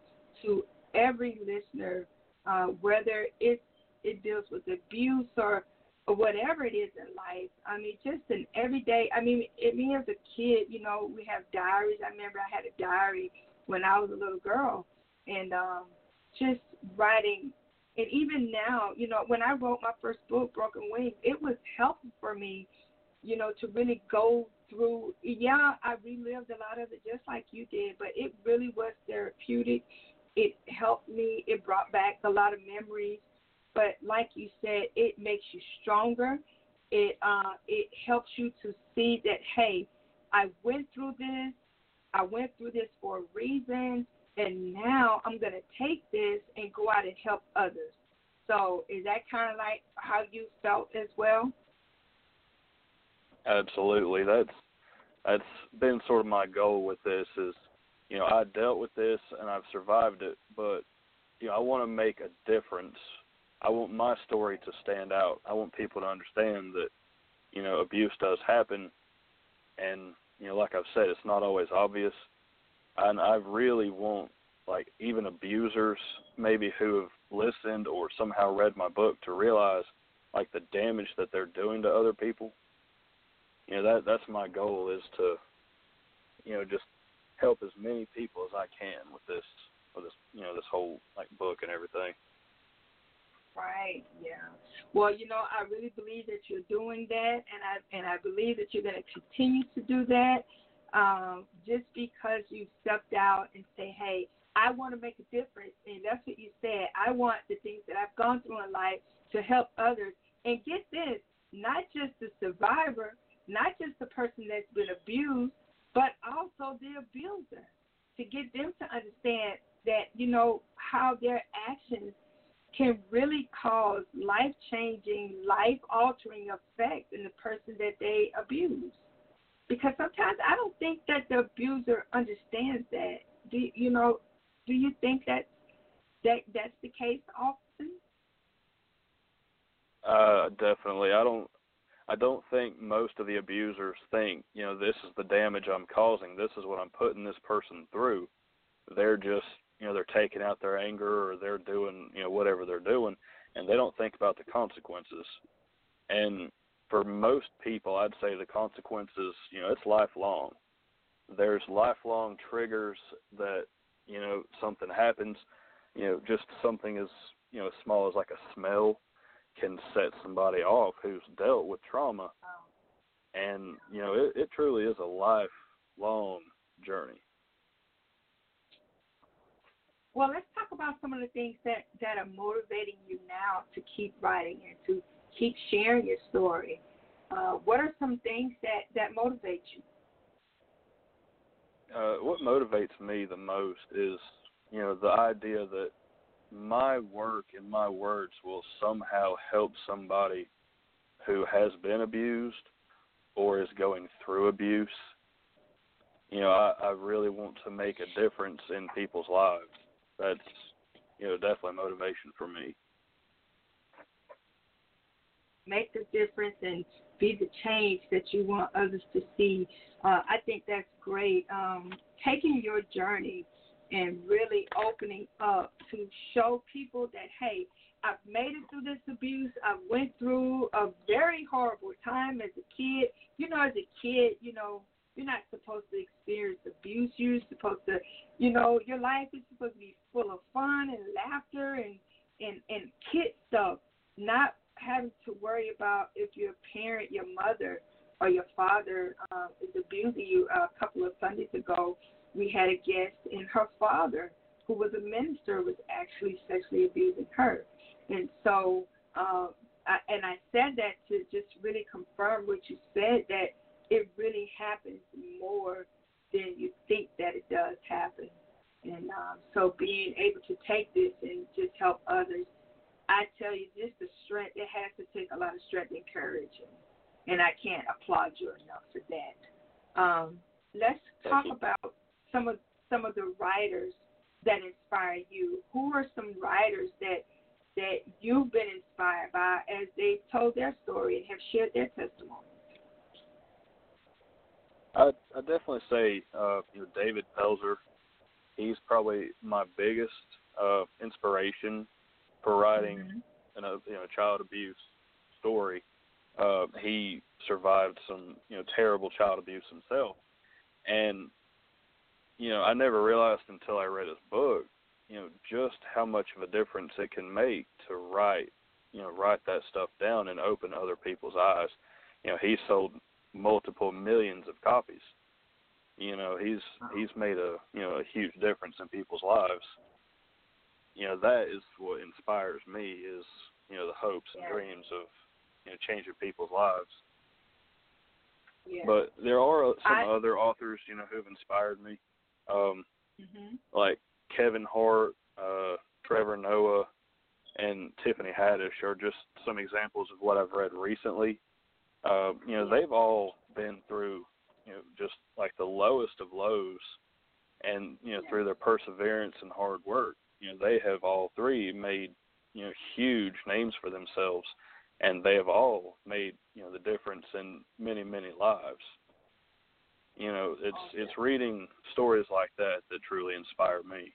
Speaker 2: to every listener uh, whether it's it deals with abuse or or whatever it is in life. I mean, just an everyday. I mean, it, me as a kid, you know, we have diaries. I remember I had a diary when I was a little girl, and um, just writing. And even now, you know, when I wrote my first book, Broken Wings, it was helpful for me, you know, to really go through. Yeah, I relived a lot of it just like you did, but it really was therapeutic it helped me. It brought back a lot of memories. But like you said, it makes you stronger. It uh, it helps you to see that hey, I went through this. I went through this for a reason, and now I'm gonna take this and go out and help others. So is that kind of like how you felt as well?
Speaker 4: Absolutely. That's that's been sort of my goal with this is you know, I dealt with this and I've survived it, but you know, I want to make a difference. I want my story to stand out. I want people to understand that, you know, abuse does happen and, you know, like I've said, it's not always obvious. And I really want like even abusers maybe who have listened or somehow read my book to realize like the damage that they're doing to other people. You know, that that's my goal is to you know, just help as many people as I can with this with this you know this whole like book and everything.
Speaker 2: Right. Yeah. Well, you know, I really believe that you're doing that, and I and I believe that you're going to continue to do that. Um, just because you stepped out and say, "Hey, I want to make a difference," and that's what you said. I want the things that I've gone through in life to help others. And get this, not just the survivor, not just the person that's been abused, but also the abuser to get them to understand that you know how their actions can really cause life changing, life altering effect in the person that they abuse. Because sometimes I don't think that the abuser understands that. Do you know? Do you think that that that's the case often?
Speaker 4: Uh, definitely. I don't. I don't think most of the abusers think, you know, this is the damage I'm causing. This is what I'm putting this person through. They're just, you know, they're taking out their anger or they're doing, you know, whatever they're doing, and they don't think about the consequences. And for most people, I'd say the consequences, you know, it's lifelong. There's lifelong triggers that, you know, something happens, you know, just something as, you know, as small as like a smell can set somebody off who's dealt with trauma. And, you know, it, it truly is a lifelong journey.
Speaker 2: well, let's talk about some of the things that that are motivating you now to keep writing and to keep sharing your story. Uh, what are some things that that motivate you?
Speaker 4: Uh, what motivates me the most is, you know, the idea that my work and my words will somehow help somebody who has been abused or is going through abuse. You know, I, I really want to make a difference in people's lives. That's, you know, definitely motivation for me.
Speaker 2: Make the difference and be the change that you want others to see. Uh, I think that's great. Um, taking your journey and really opening up to show people that hey, I've made it through this abuse. I went through a very horrible time as a kid. You know, as a kid, you know, you're not supposed to experience abuse. You're supposed to, you know, your life is supposed to be full of fun and laughter and and and kid stuff. Not having to worry about if your parent, your mother, or your father uh, is abusing you. A couple of Sundays ago, we had a guest, and her father, who was a minister, was actually sexually abusing her. And so, um, I, and I said that to just really confirm what you said that it really happens more than you think that it does happen. And um, so, being able to take this and just help others, I tell you, just the strength. It has to take a lot of strength and courage, and, and I can't applaud you enough for that. Um, let's talk about some of some of the writers that inspire you. Who are some writers that that you've been inspired by as they've told their story and have shared their testimony?
Speaker 4: I I definitely say uh, you know David Pelzer. He's probably my biggest uh, inspiration for writing
Speaker 2: mm-hmm.
Speaker 4: a you know child abuse story. Uh, he survived some you know terrible child abuse himself, and you know, I never realized until I read his book, you know, just how much of a difference it can make to write, you know, write that stuff down and open other people's eyes. You know, he sold multiple millions of copies. You know, he's he's made a you know a huge difference in people's lives. You know, that is what inspires me is you know the hopes and
Speaker 2: yeah.
Speaker 4: dreams of you know changing people's lives.
Speaker 2: Yeah.
Speaker 4: But there are uh, some
Speaker 2: I,
Speaker 4: other authors, you know, who've inspired me. Um,
Speaker 2: mm-hmm.
Speaker 4: Like Kevin Hart, uh, Trevor Noah, and Tiffany Haddish are just some examples of what I've read recently. Uh, you know, they've all been through, you know, just like the lowest of lows, and you know, through their perseverance and hard work, you know, they have all three made, you know, huge names for themselves, and they have all made, you know, the difference in many, many lives. You know, it's it's reading stories like that that truly inspire me.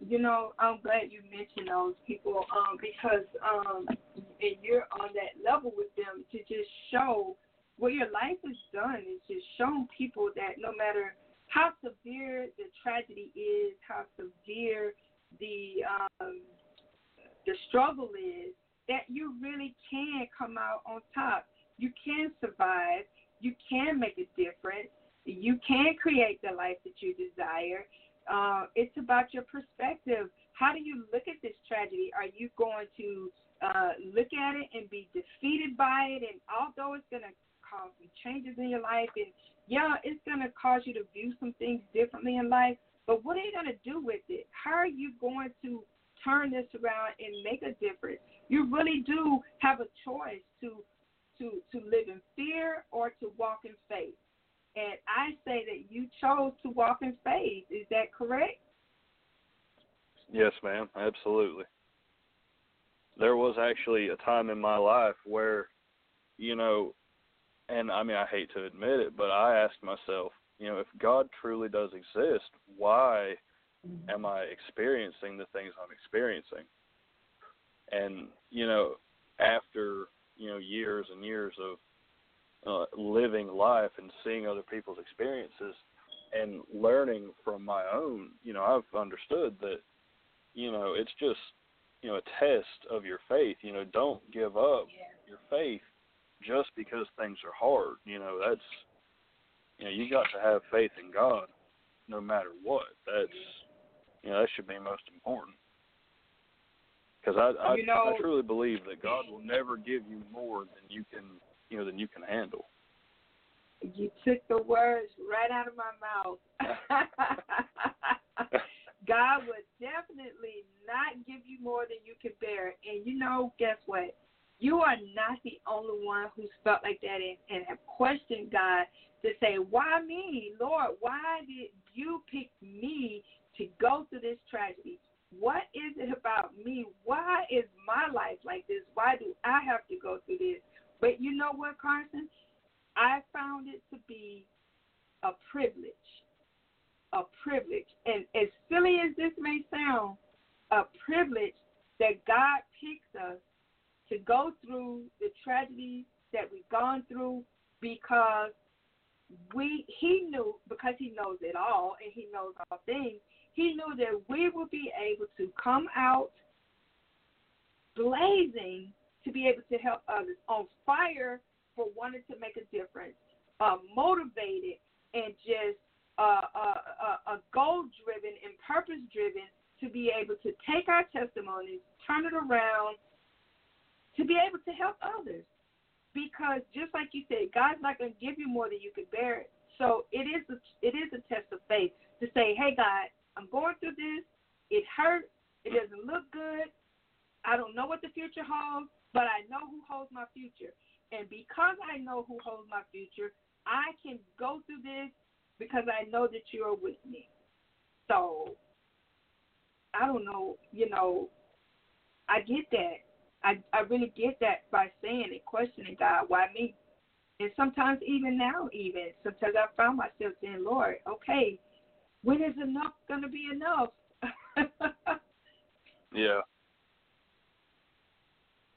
Speaker 2: You know, I'm glad you mentioned those people um, because um, and you're on that level with them to just show what your life has done is just shown people that no matter how severe the tragedy is, how severe the um, the struggle is, that you really can come out on top you can survive. You can make a difference. You can create the life that you desire. Uh, it's about your perspective. How do you look at this tragedy? Are you going to uh, look at it and be defeated by it? And although it's going to cause some changes in your life, and yeah, it's going to cause you to view some things differently in life, but what are you going to do with it? How are you going to turn this around and make a difference? You really do have a choice to to to live in fear or to walk in faith. And I say that you chose to walk in faith. Is that correct?
Speaker 4: Yes, ma'am. Absolutely. There was actually a time in my life where, you know, and I mean, I hate to admit it, but I asked myself, you know, if God truly does exist, why mm-hmm. am I experiencing the things I'm experiencing? And, you know, after you know years and years of uh, living life and seeing other people's experiences and learning from my own, you know, I've understood that, you know, it's just, you know, a test of your faith. You know, don't give up your faith just because things are hard. You know, that's, you know, you got to have faith in God. no matter what. That's you know that should be most important. Because I I,
Speaker 2: you know,
Speaker 4: I truly believe that God will never give you more than you can you know than you can handle.
Speaker 2: You took the words right out of my mouth. God would definitely not give you more than you can bear. And you know, guess what? You are not the only one who's felt like that and, and have questioned God to say, Why me? Lord, why did you pick me to go through this tragedy? What is it about me? Why is my life like this? Why do I have to go through this? But you know what, Karson? I found it to be a privilege. A privilege. And as silly as this may sound, a privilege that God picks us to go through the tragedies that we've gone through because we he knew because he knows it all and he knows all things, he knew that we would be able to come out blazing to be able to help others, on fire for wanting to make a difference, uh, motivated and just uh, uh, uh, goal driven and purpose driven to be able to take our testimonies, turn it around, to be able to help others. Because just like you said, God's not going to give you more than you can bear. So it is a, it is a test of faith to say, hey God, I'm going through this. It hurts. It doesn't look good. I don't know what the future holds, but I know who holds my future. And because I know who holds my future, I can go through this because I know that you are with me. So I don't know, you know, I get that. I I really get that by saying it, questioning God, why me? And sometimes even now, even sometimes I found myself saying, Lord, okay, when is enough going to be enough?
Speaker 4: yeah,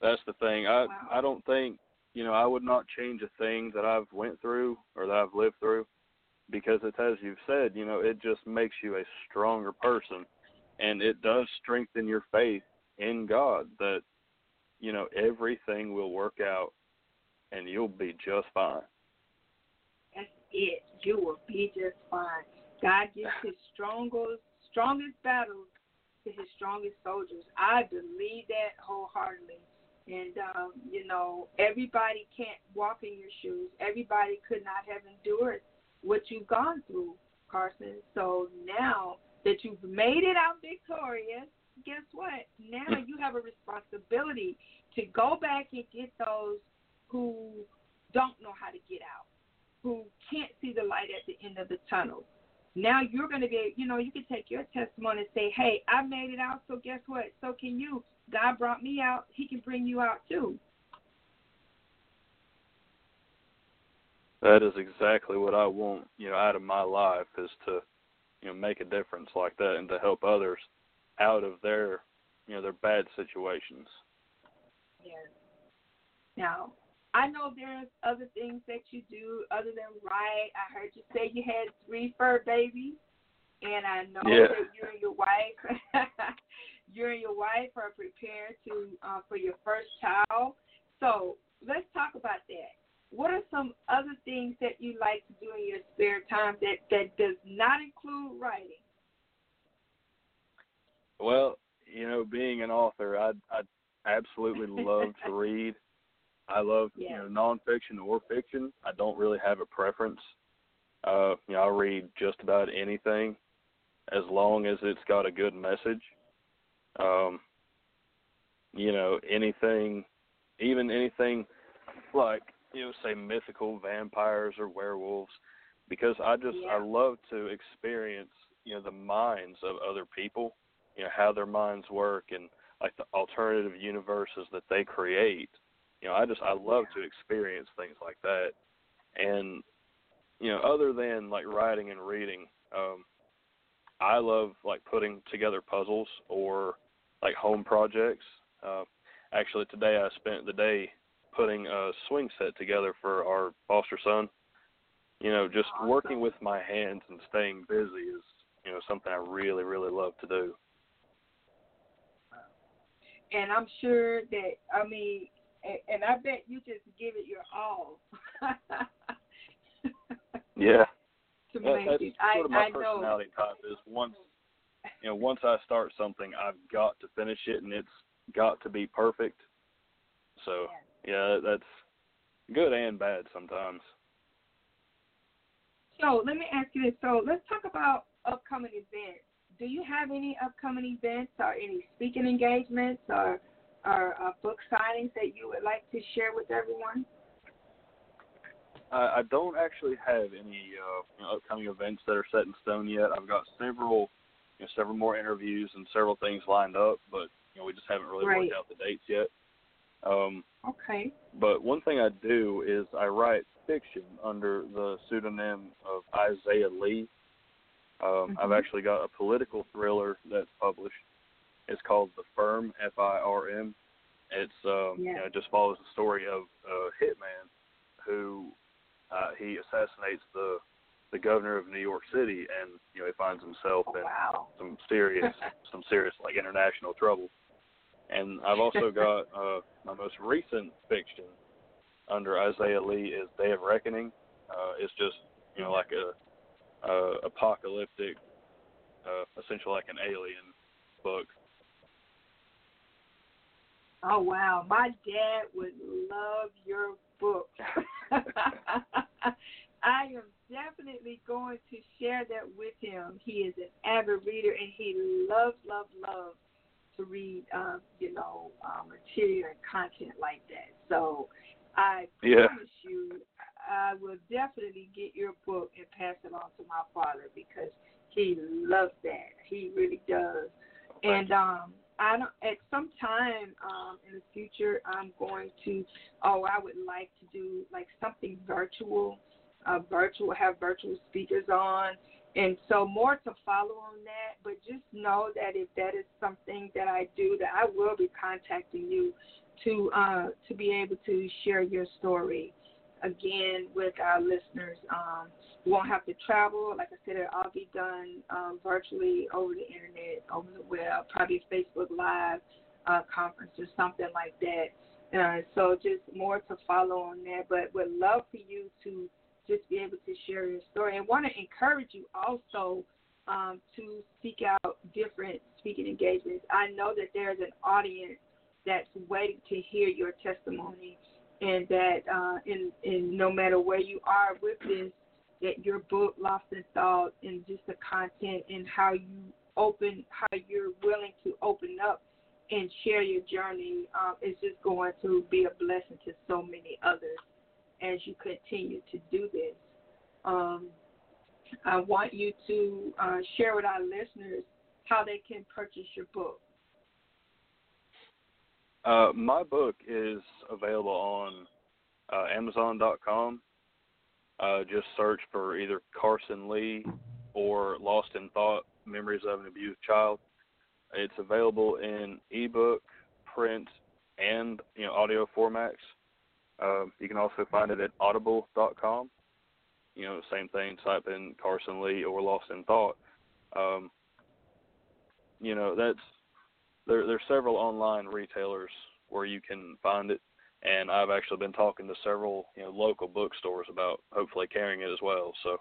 Speaker 4: that's the thing. I
Speaker 2: wow.
Speaker 4: I don't think you know I would not change a thing that I've went through or that I've lived through because it's as you've said, you know, it just makes you a stronger person, and it does strengthen your faith in God that you know everything will work out and you'll be just fine.
Speaker 2: That's it. You will be just fine. God gives his strongest strongest battles to his strongest soldiers. I believe that wholeheartedly. And um, you know, everybody can't walk in your shoes. Everybody could not have endured what you've gone through, Karson. So now that you've made it out victorious, guess what? Now you have a responsibility to go back and get those who don't know how to get out, who can't see the light at the end of the tunnel. Now you're going to be, you know, you can take your testimony and say, hey, I made it out, so guess what? So can you. God brought me out, He can bring you out too.
Speaker 4: That is exactly what I want, you know, out of my life is to, you know, make a difference like that and to help others out of their, you know, their bad situations.
Speaker 2: Yes. Now, I know there's other things that you do other than write. I heard you say you had three fur babies, and I know
Speaker 4: yeah.
Speaker 2: that you and your wife, you and your wife are preparing to uh, for your first child. So let's talk about that. What are some other things that you like to do in your spare time that that does not include writing?
Speaker 4: Well, you know, being an author, I I absolutely love to read. I love
Speaker 2: yeah.
Speaker 4: you know nonfiction or fiction. I don't really have a preference. Uh, you know, I read just about anything as long as it's got a good message. Um, you know, anything, even anything like you know, say mythical vampires or werewolves, because I just
Speaker 2: yeah.
Speaker 4: I love to experience you know the minds of other people, you know how their minds work and like the alternative universes that they create. You know, I just I love to experience things like that, and you know, other than like writing and reading, um, I love like putting together puzzles or like home projects. Uh, actually, today I spent the day putting a swing set together for our foster son. You know, just working with my hands and staying busy is, you know, something I really, really love to do.
Speaker 2: And I'm sure that I mean, and I bet you just give it your all.
Speaker 4: yeah.
Speaker 2: to
Speaker 4: that,
Speaker 2: make
Speaker 4: that's
Speaker 2: it.
Speaker 4: sort of my
Speaker 2: I know.
Speaker 4: personality type is once you know once I start something, I've got to finish it, and it's got to be perfect. So yeah, that's good and bad sometimes.
Speaker 2: So let me ask you this. So let's talk about upcoming events. Do you have any upcoming events or any speaking engagements or or uh, book signings that you would like to share with everyone?
Speaker 4: I, I don't actually have any uh, you know, upcoming events that are set in stone yet. I've got several, you know, several more interviews and several things lined up, but you know, we just haven't really
Speaker 2: Right.
Speaker 4: worked out the dates yet. Um,
Speaker 2: Okay.
Speaker 4: but one thing I do is I write fiction under the pseudonym of Isaiah Lee. Um, I've
Speaker 2: Mhm.
Speaker 4: actually got a political thriller that's published. It's called The Firm, F I R M. It's um, you know, it just follows the story of a hitman who uh, he assassinates the the governor of New York City, and you know he finds himself
Speaker 2: Oh,
Speaker 4: in
Speaker 2: wow.
Speaker 4: some serious some serious like international trouble. And I've also got uh my most recent fiction under Isaiah Lee is Day of Reckoning. Uh it's just, you know, like a uh apocalyptic uh essentially like an alien book.
Speaker 2: Oh wow, my dad would love your book. I am definitely going to share that with him. He is an avid reader and he loves, loves, loves to read, um, you know, uh, material and content like that. So I
Speaker 4: Yeah.
Speaker 2: promise you, I will definitely get your book and pass it on to my father because he loves that. He really does. And um, I don't. At some time um, in the future, I'm going to. Oh, I would like to do like something virtual, uh, virtual have virtual speakers on, and so more to follow on that. But just know that if that is something that I do, that I will be contacting you to uh, to be able to share your story again with our listeners. Um, you won't have to travel. Like I said, it'll all be done um, virtually over the internet, over the web, probably Facebook Live uh, conference or something like that. Uh, so just more to follow on that. But would love for you to just be able to share your story and want to encourage you also um, to seek out different speaking engagements. I know that there's an audience that's waiting to hear your testimony and that uh, in, in no matter where you are with this, that your book, Lost in Thought, and just the content and how you open, how you're willing to open up and share your journey um, is just going to be a blessing to so many others as you continue to do this. Um, I want you to uh, share with our listeners how they can purchase your book.
Speaker 4: Uh my book is available on uh Amazon.com. Uh just search for either Karson Lee or Lost in Thought Memories of an Abused Child. It's available in ebook, print, and you know audio formats. Um, you can also find it at audible.com. You know, same thing. Type in Karson Lee or Lost in Thought. Um, you know, that's there. There's several online retailers where you can find it, and I've actually been talking to several you know local bookstores about hopefully carrying it as well. So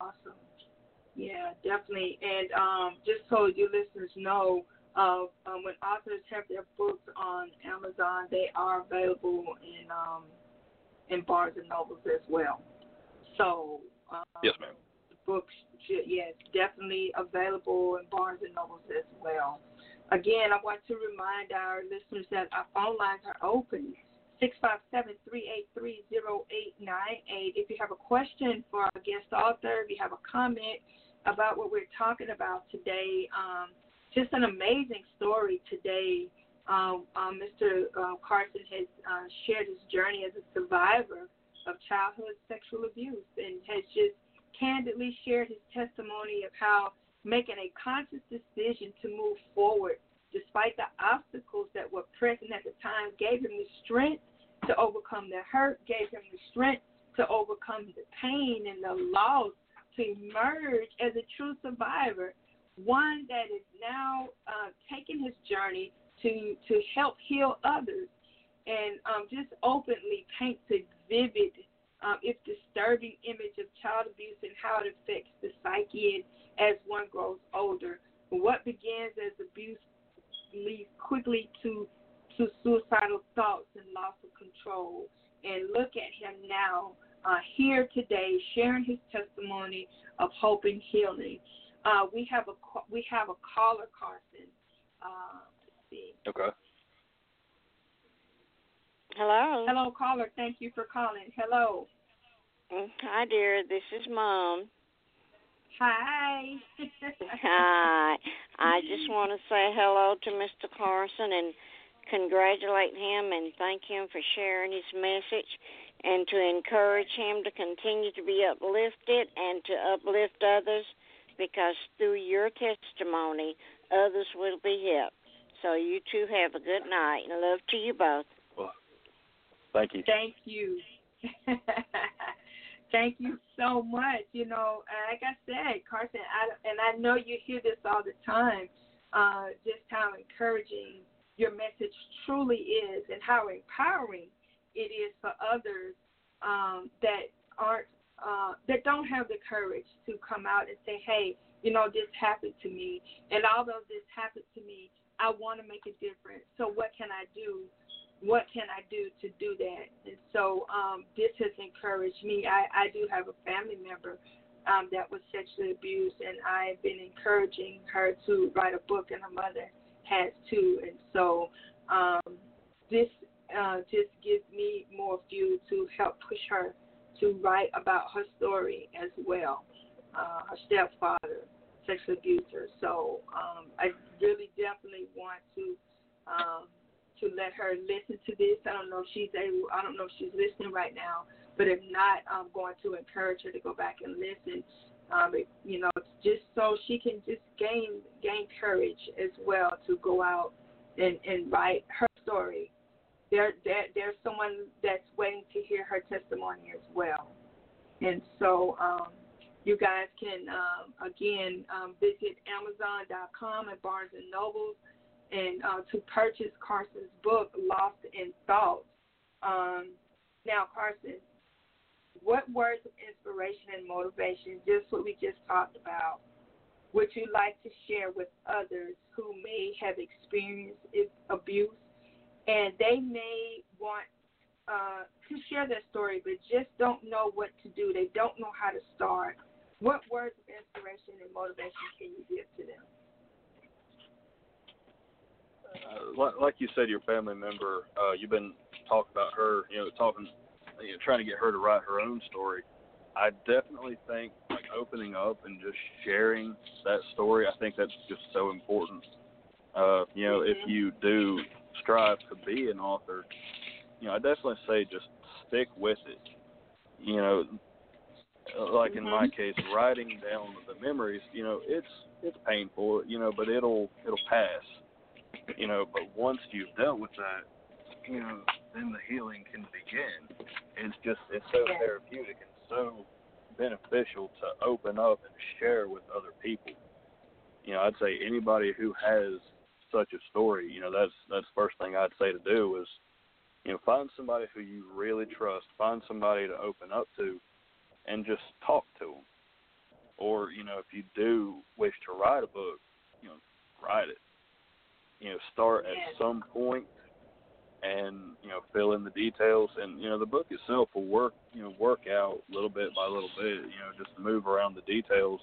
Speaker 2: Awesome. Yeah, definitely. And um, just so you listeners know, uh, um, when authors have their books on Amazon, they are available in um, in Barnes and Nobles as well. So um,
Speaker 4: yes, ma'am.
Speaker 2: Books, yes, definitely available in Barnes and Nobles as well. Again, I want to remind our listeners that our phone lines are open. 657-383-0898. If you have a question for our guest author, if you have a comment about what we're talking about today, um, just an amazing story today. Um, um, Mr. Uh, Karson has uh, shared his journey as a survivor of childhood sexual abuse and has just candidly shared his testimony of how making a conscious decision to move forward despite the obstacles that were present at the time gave him the strength to overcome the hurt, gave him the strength to overcome the pain and the loss, to emerge as a true survivor, one that is now uh, taking his journey to to help heal others, and um, just openly paints a vivid um, its disturbing image of child abuse and how it affects the psyche as one grows older. What begins as abuse leads quickly to to suicidal thoughts and loss of control. And look at him now, uh, here today, sharing his testimony of hope and healing. Uh, we have a we have a caller, Karson. Uh, let's see.
Speaker 4: Okay.
Speaker 5: Hello.
Speaker 2: Hello, caller. Thank you for calling. Hello.
Speaker 5: Mm, hi, dear. This is Mom.
Speaker 2: Hi.
Speaker 5: Hi. I just want to say hello to Mr. Karson and congratulate him and thank him for sharing his message and to encourage him to continue to be uplifted and to uplift others because through your testimony, others will be helped. So you two have a good night and love to you both.
Speaker 4: Thank you.
Speaker 2: Thank you. Thank you so much. You know, like I said, Karson, I, and I know you hear this all the time, uh, just how encouraging your message truly is and how empowering it is for others um, that aren't uh, that don't have the courage to come out and say, hey, you know, this happened to me, and although this happened to me, I want to make a difference. So what can I do what can I do to do that? And so um, this has encouraged me. I, I do have a family member um, that was sexually abused, and I've been encouraging her to write a book, and her mother has too. And so um, this uh, just gives me more fuel to help push her to write about her story as well. Uh, her stepfather, sexually abuser. So um, I really definitely want to. Um, to let her listen to this. I don't know if she's able. I don't know if she's listening right now, but if not, I'm going to encourage her to go back and listen. Um, you know, just so she can just gain gain courage as well to go out and and write her story. There, there there's someone that's waiting to hear her testimony as well, and so. um you guys can um, again um, visit Amazon.com and Barnes and Nobles and uh, to purchase Karson's book, Lost in Thought. Um, now, Karson, what words of inspiration and motivation, just what we just talked about, would you like to share with others who may have experienced abuse and they may want uh, to share their story but just don't know what to do? They don't know how to start. What words of inspiration and motivation can you give to them?
Speaker 4: Uh, like you said, your family member, uh, you've been talking about her, you know, talking, you know, trying to get her to write her own story. I definitely think like opening up and just sharing that story. I think that's just so important. Uh, you know, if you do strive to be an author, you know, I definitely say just stick with it. You know, like in my case, writing down the memories, you know, it's it's painful, you know, but it'll it'll pass you know, but once you've dealt with that, you know, then the healing can begin. It's just it's so therapeutic and so beneficial to open up and share with other people. You know, I'd say anybody who has such a story, you know, that's that's first thing I'd say to do is, you know, find somebody who you really trust, find somebody to open up to, and just talk to them. Or you know, if you do wish to write a book, you know, write it you know start at some point and you know fill in the details. And you know the book itself will work you know work out little bit by little bit you know just move around the details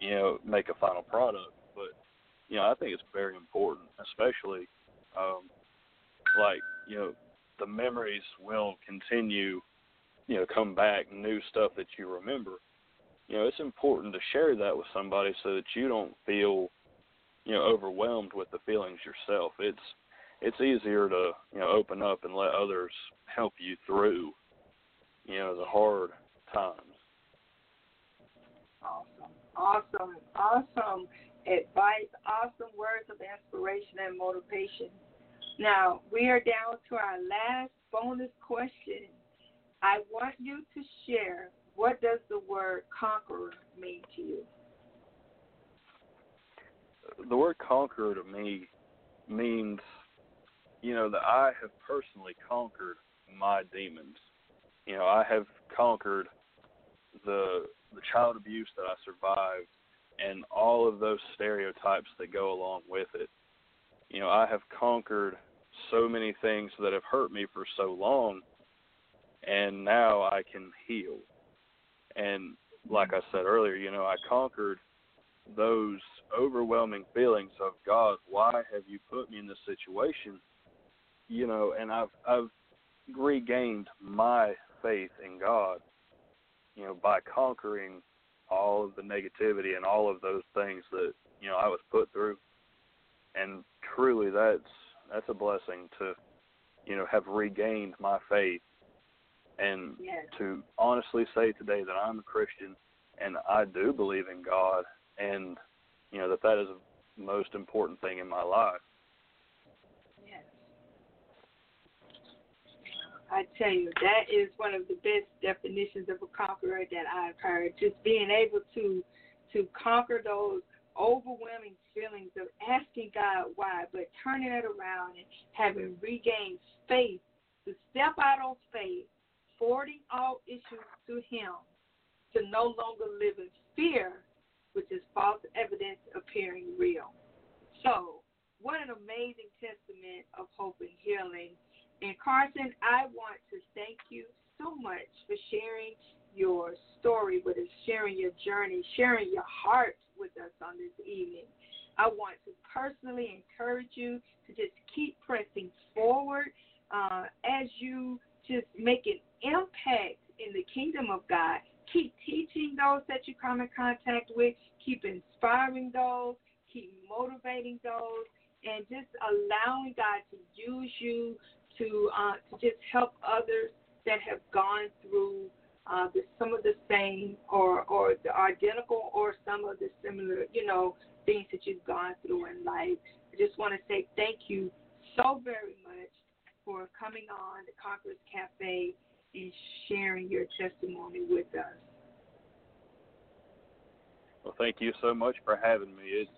Speaker 4: you know make a final product. But you know I think it's very important especially um like you know the memories will continue you know come back new stuff that you remember. You know it's important to share that with somebody so that you don't feel you know overwhelmed with the feelings yourself. It's it's easier to you know open up and let others help you through you know the hard times.
Speaker 2: Awesome, awesome, awesome advice, awesome words of inspiration and motivation. Now we are down to our last bonus question. I want you to share what does the word conqueror mean to you?
Speaker 4: The word conqueror to me means, you know, that I have personally conquered my demons. you know, I have conquered the the child abuse that I survived and all of those stereotypes that go along with it. You know, I have conquered so many things that have hurt me for so long and now I can heal. And like I said earlier, you know, I conquered those overwhelming feelings of God, why have you put me in this situation? You know, and I've I've regained my faith in God, you know, by conquering all of the negativity and all of those things that, you know, I was put through. And truly that's that's a blessing to, you know, have regained my faith and to honestly say today that I'm a Christian and I do believe in God and you know that that is the most important thing in my life.
Speaker 2: Yes. I tell you, that is one of the best definitions of a conqueror that I've heard. Just being able to to conquer those overwhelming feelings of asking God why, but turning it around and having regained faith to step out on faith, forwarding all issues to Him, to no longer live in fear, which is false evidence appearing real. So, what an amazing testament of hope and healing. And Karson, I want to thank you so much for sharing your story with us, sharing your journey, sharing your heart with us on this evening. I want to personally encourage you to just keep pressing forward uh, as you just make an impact in the kingdom of God keep teaching those that you come in contact with, keep inspiring those, keep motivating those, and just allowing God to use you to uh, to just help others that have gone through uh, the, some of the same or or the identical or some of the similar, you know, things that you've gone through in life. I just want to say thank you so very much for coming on the Conquerors Cafe and sharing your testimony with us.
Speaker 4: Well, thank you so much for having me. It's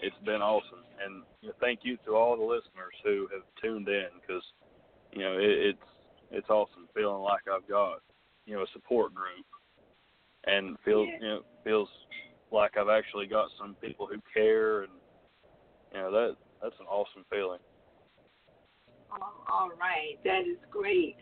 Speaker 4: it's been awesome, and thank you to all the listeners who have tuned in because you know it, it's it's awesome feeling like I've got you know a support group, and feels you know feels like I've actually got some people who care, and you know that that's an awesome feeling.
Speaker 2: All right, that is great.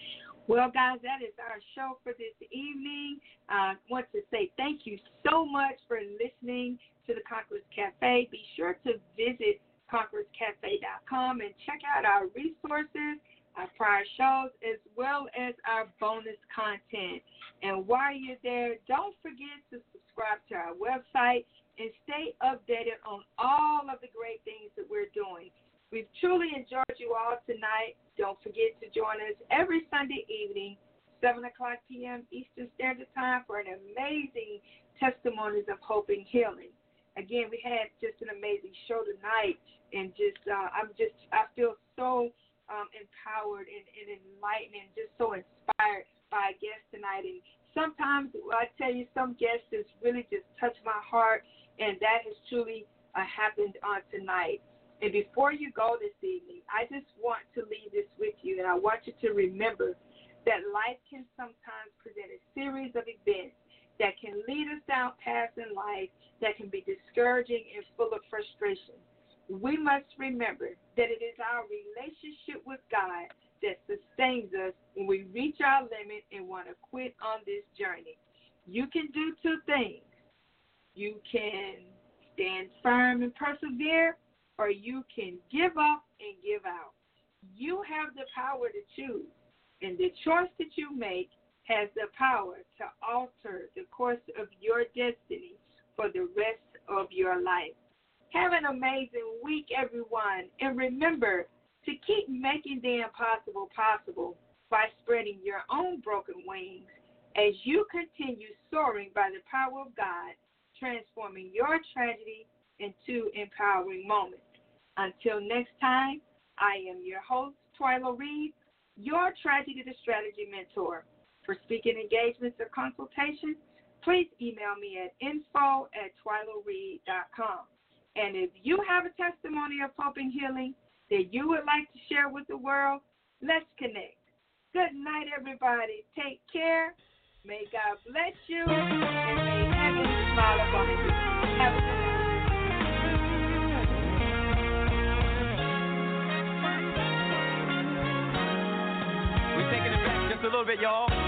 Speaker 2: Well, guys, that is our show for this evening. I want to say thank you so much for listening to the Conquerors Cafe. Be sure to visit conquerorscafe.com and check out our resources, our prior shows, as well as our bonus content. And while you're there, don't forget to subscribe to our website and stay updated on all of the great things that we're doing. We've truly enjoyed you all tonight. Don't forget to join us every Sunday evening, 7 o'clock p.m. Eastern Standard Time, for an amazing testimonies of hope and healing. Again, we had just an amazing show tonight, and just uh, I'm just I feel so um, empowered and, and enlightened and just so inspired by a guest tonight. And sometimes I tell you, some guests just really just touch my heart, and that has truly uh, happened on tonight. And before you go this evening, I just want to leave this with you, and I want you to remember that life can sometimes present a series of events that can lead us down paths in life that can be discouraging and full of frustration. We must remember that it is our relationship with God that sustains us when we reach our limit and want to quit on this journey. You can do two things. You can stand firm and persevere, or you can give up and give out. You have the power to choose, and the choice that you make has the power to alter the course of your destiny for the rest of your life. Have an amazing week, everyone, and remember to keep making the impossible possible by spreading your own broken wings as you continue soaring by the power of God, transforming your tragedy into empowering moments. Until next time, I am your host, Twyla Reed, your Tragedy to Strategy mentor. For speaking engagements or consultations, please email me at info at twylareed.com. And if you have a testimony of hope and healing that you would like to share with the world, let's connect. Good night, everybody. Take care. May God bless you, and may heaven smile upon you.
Speaker 6: Little bit, y'all.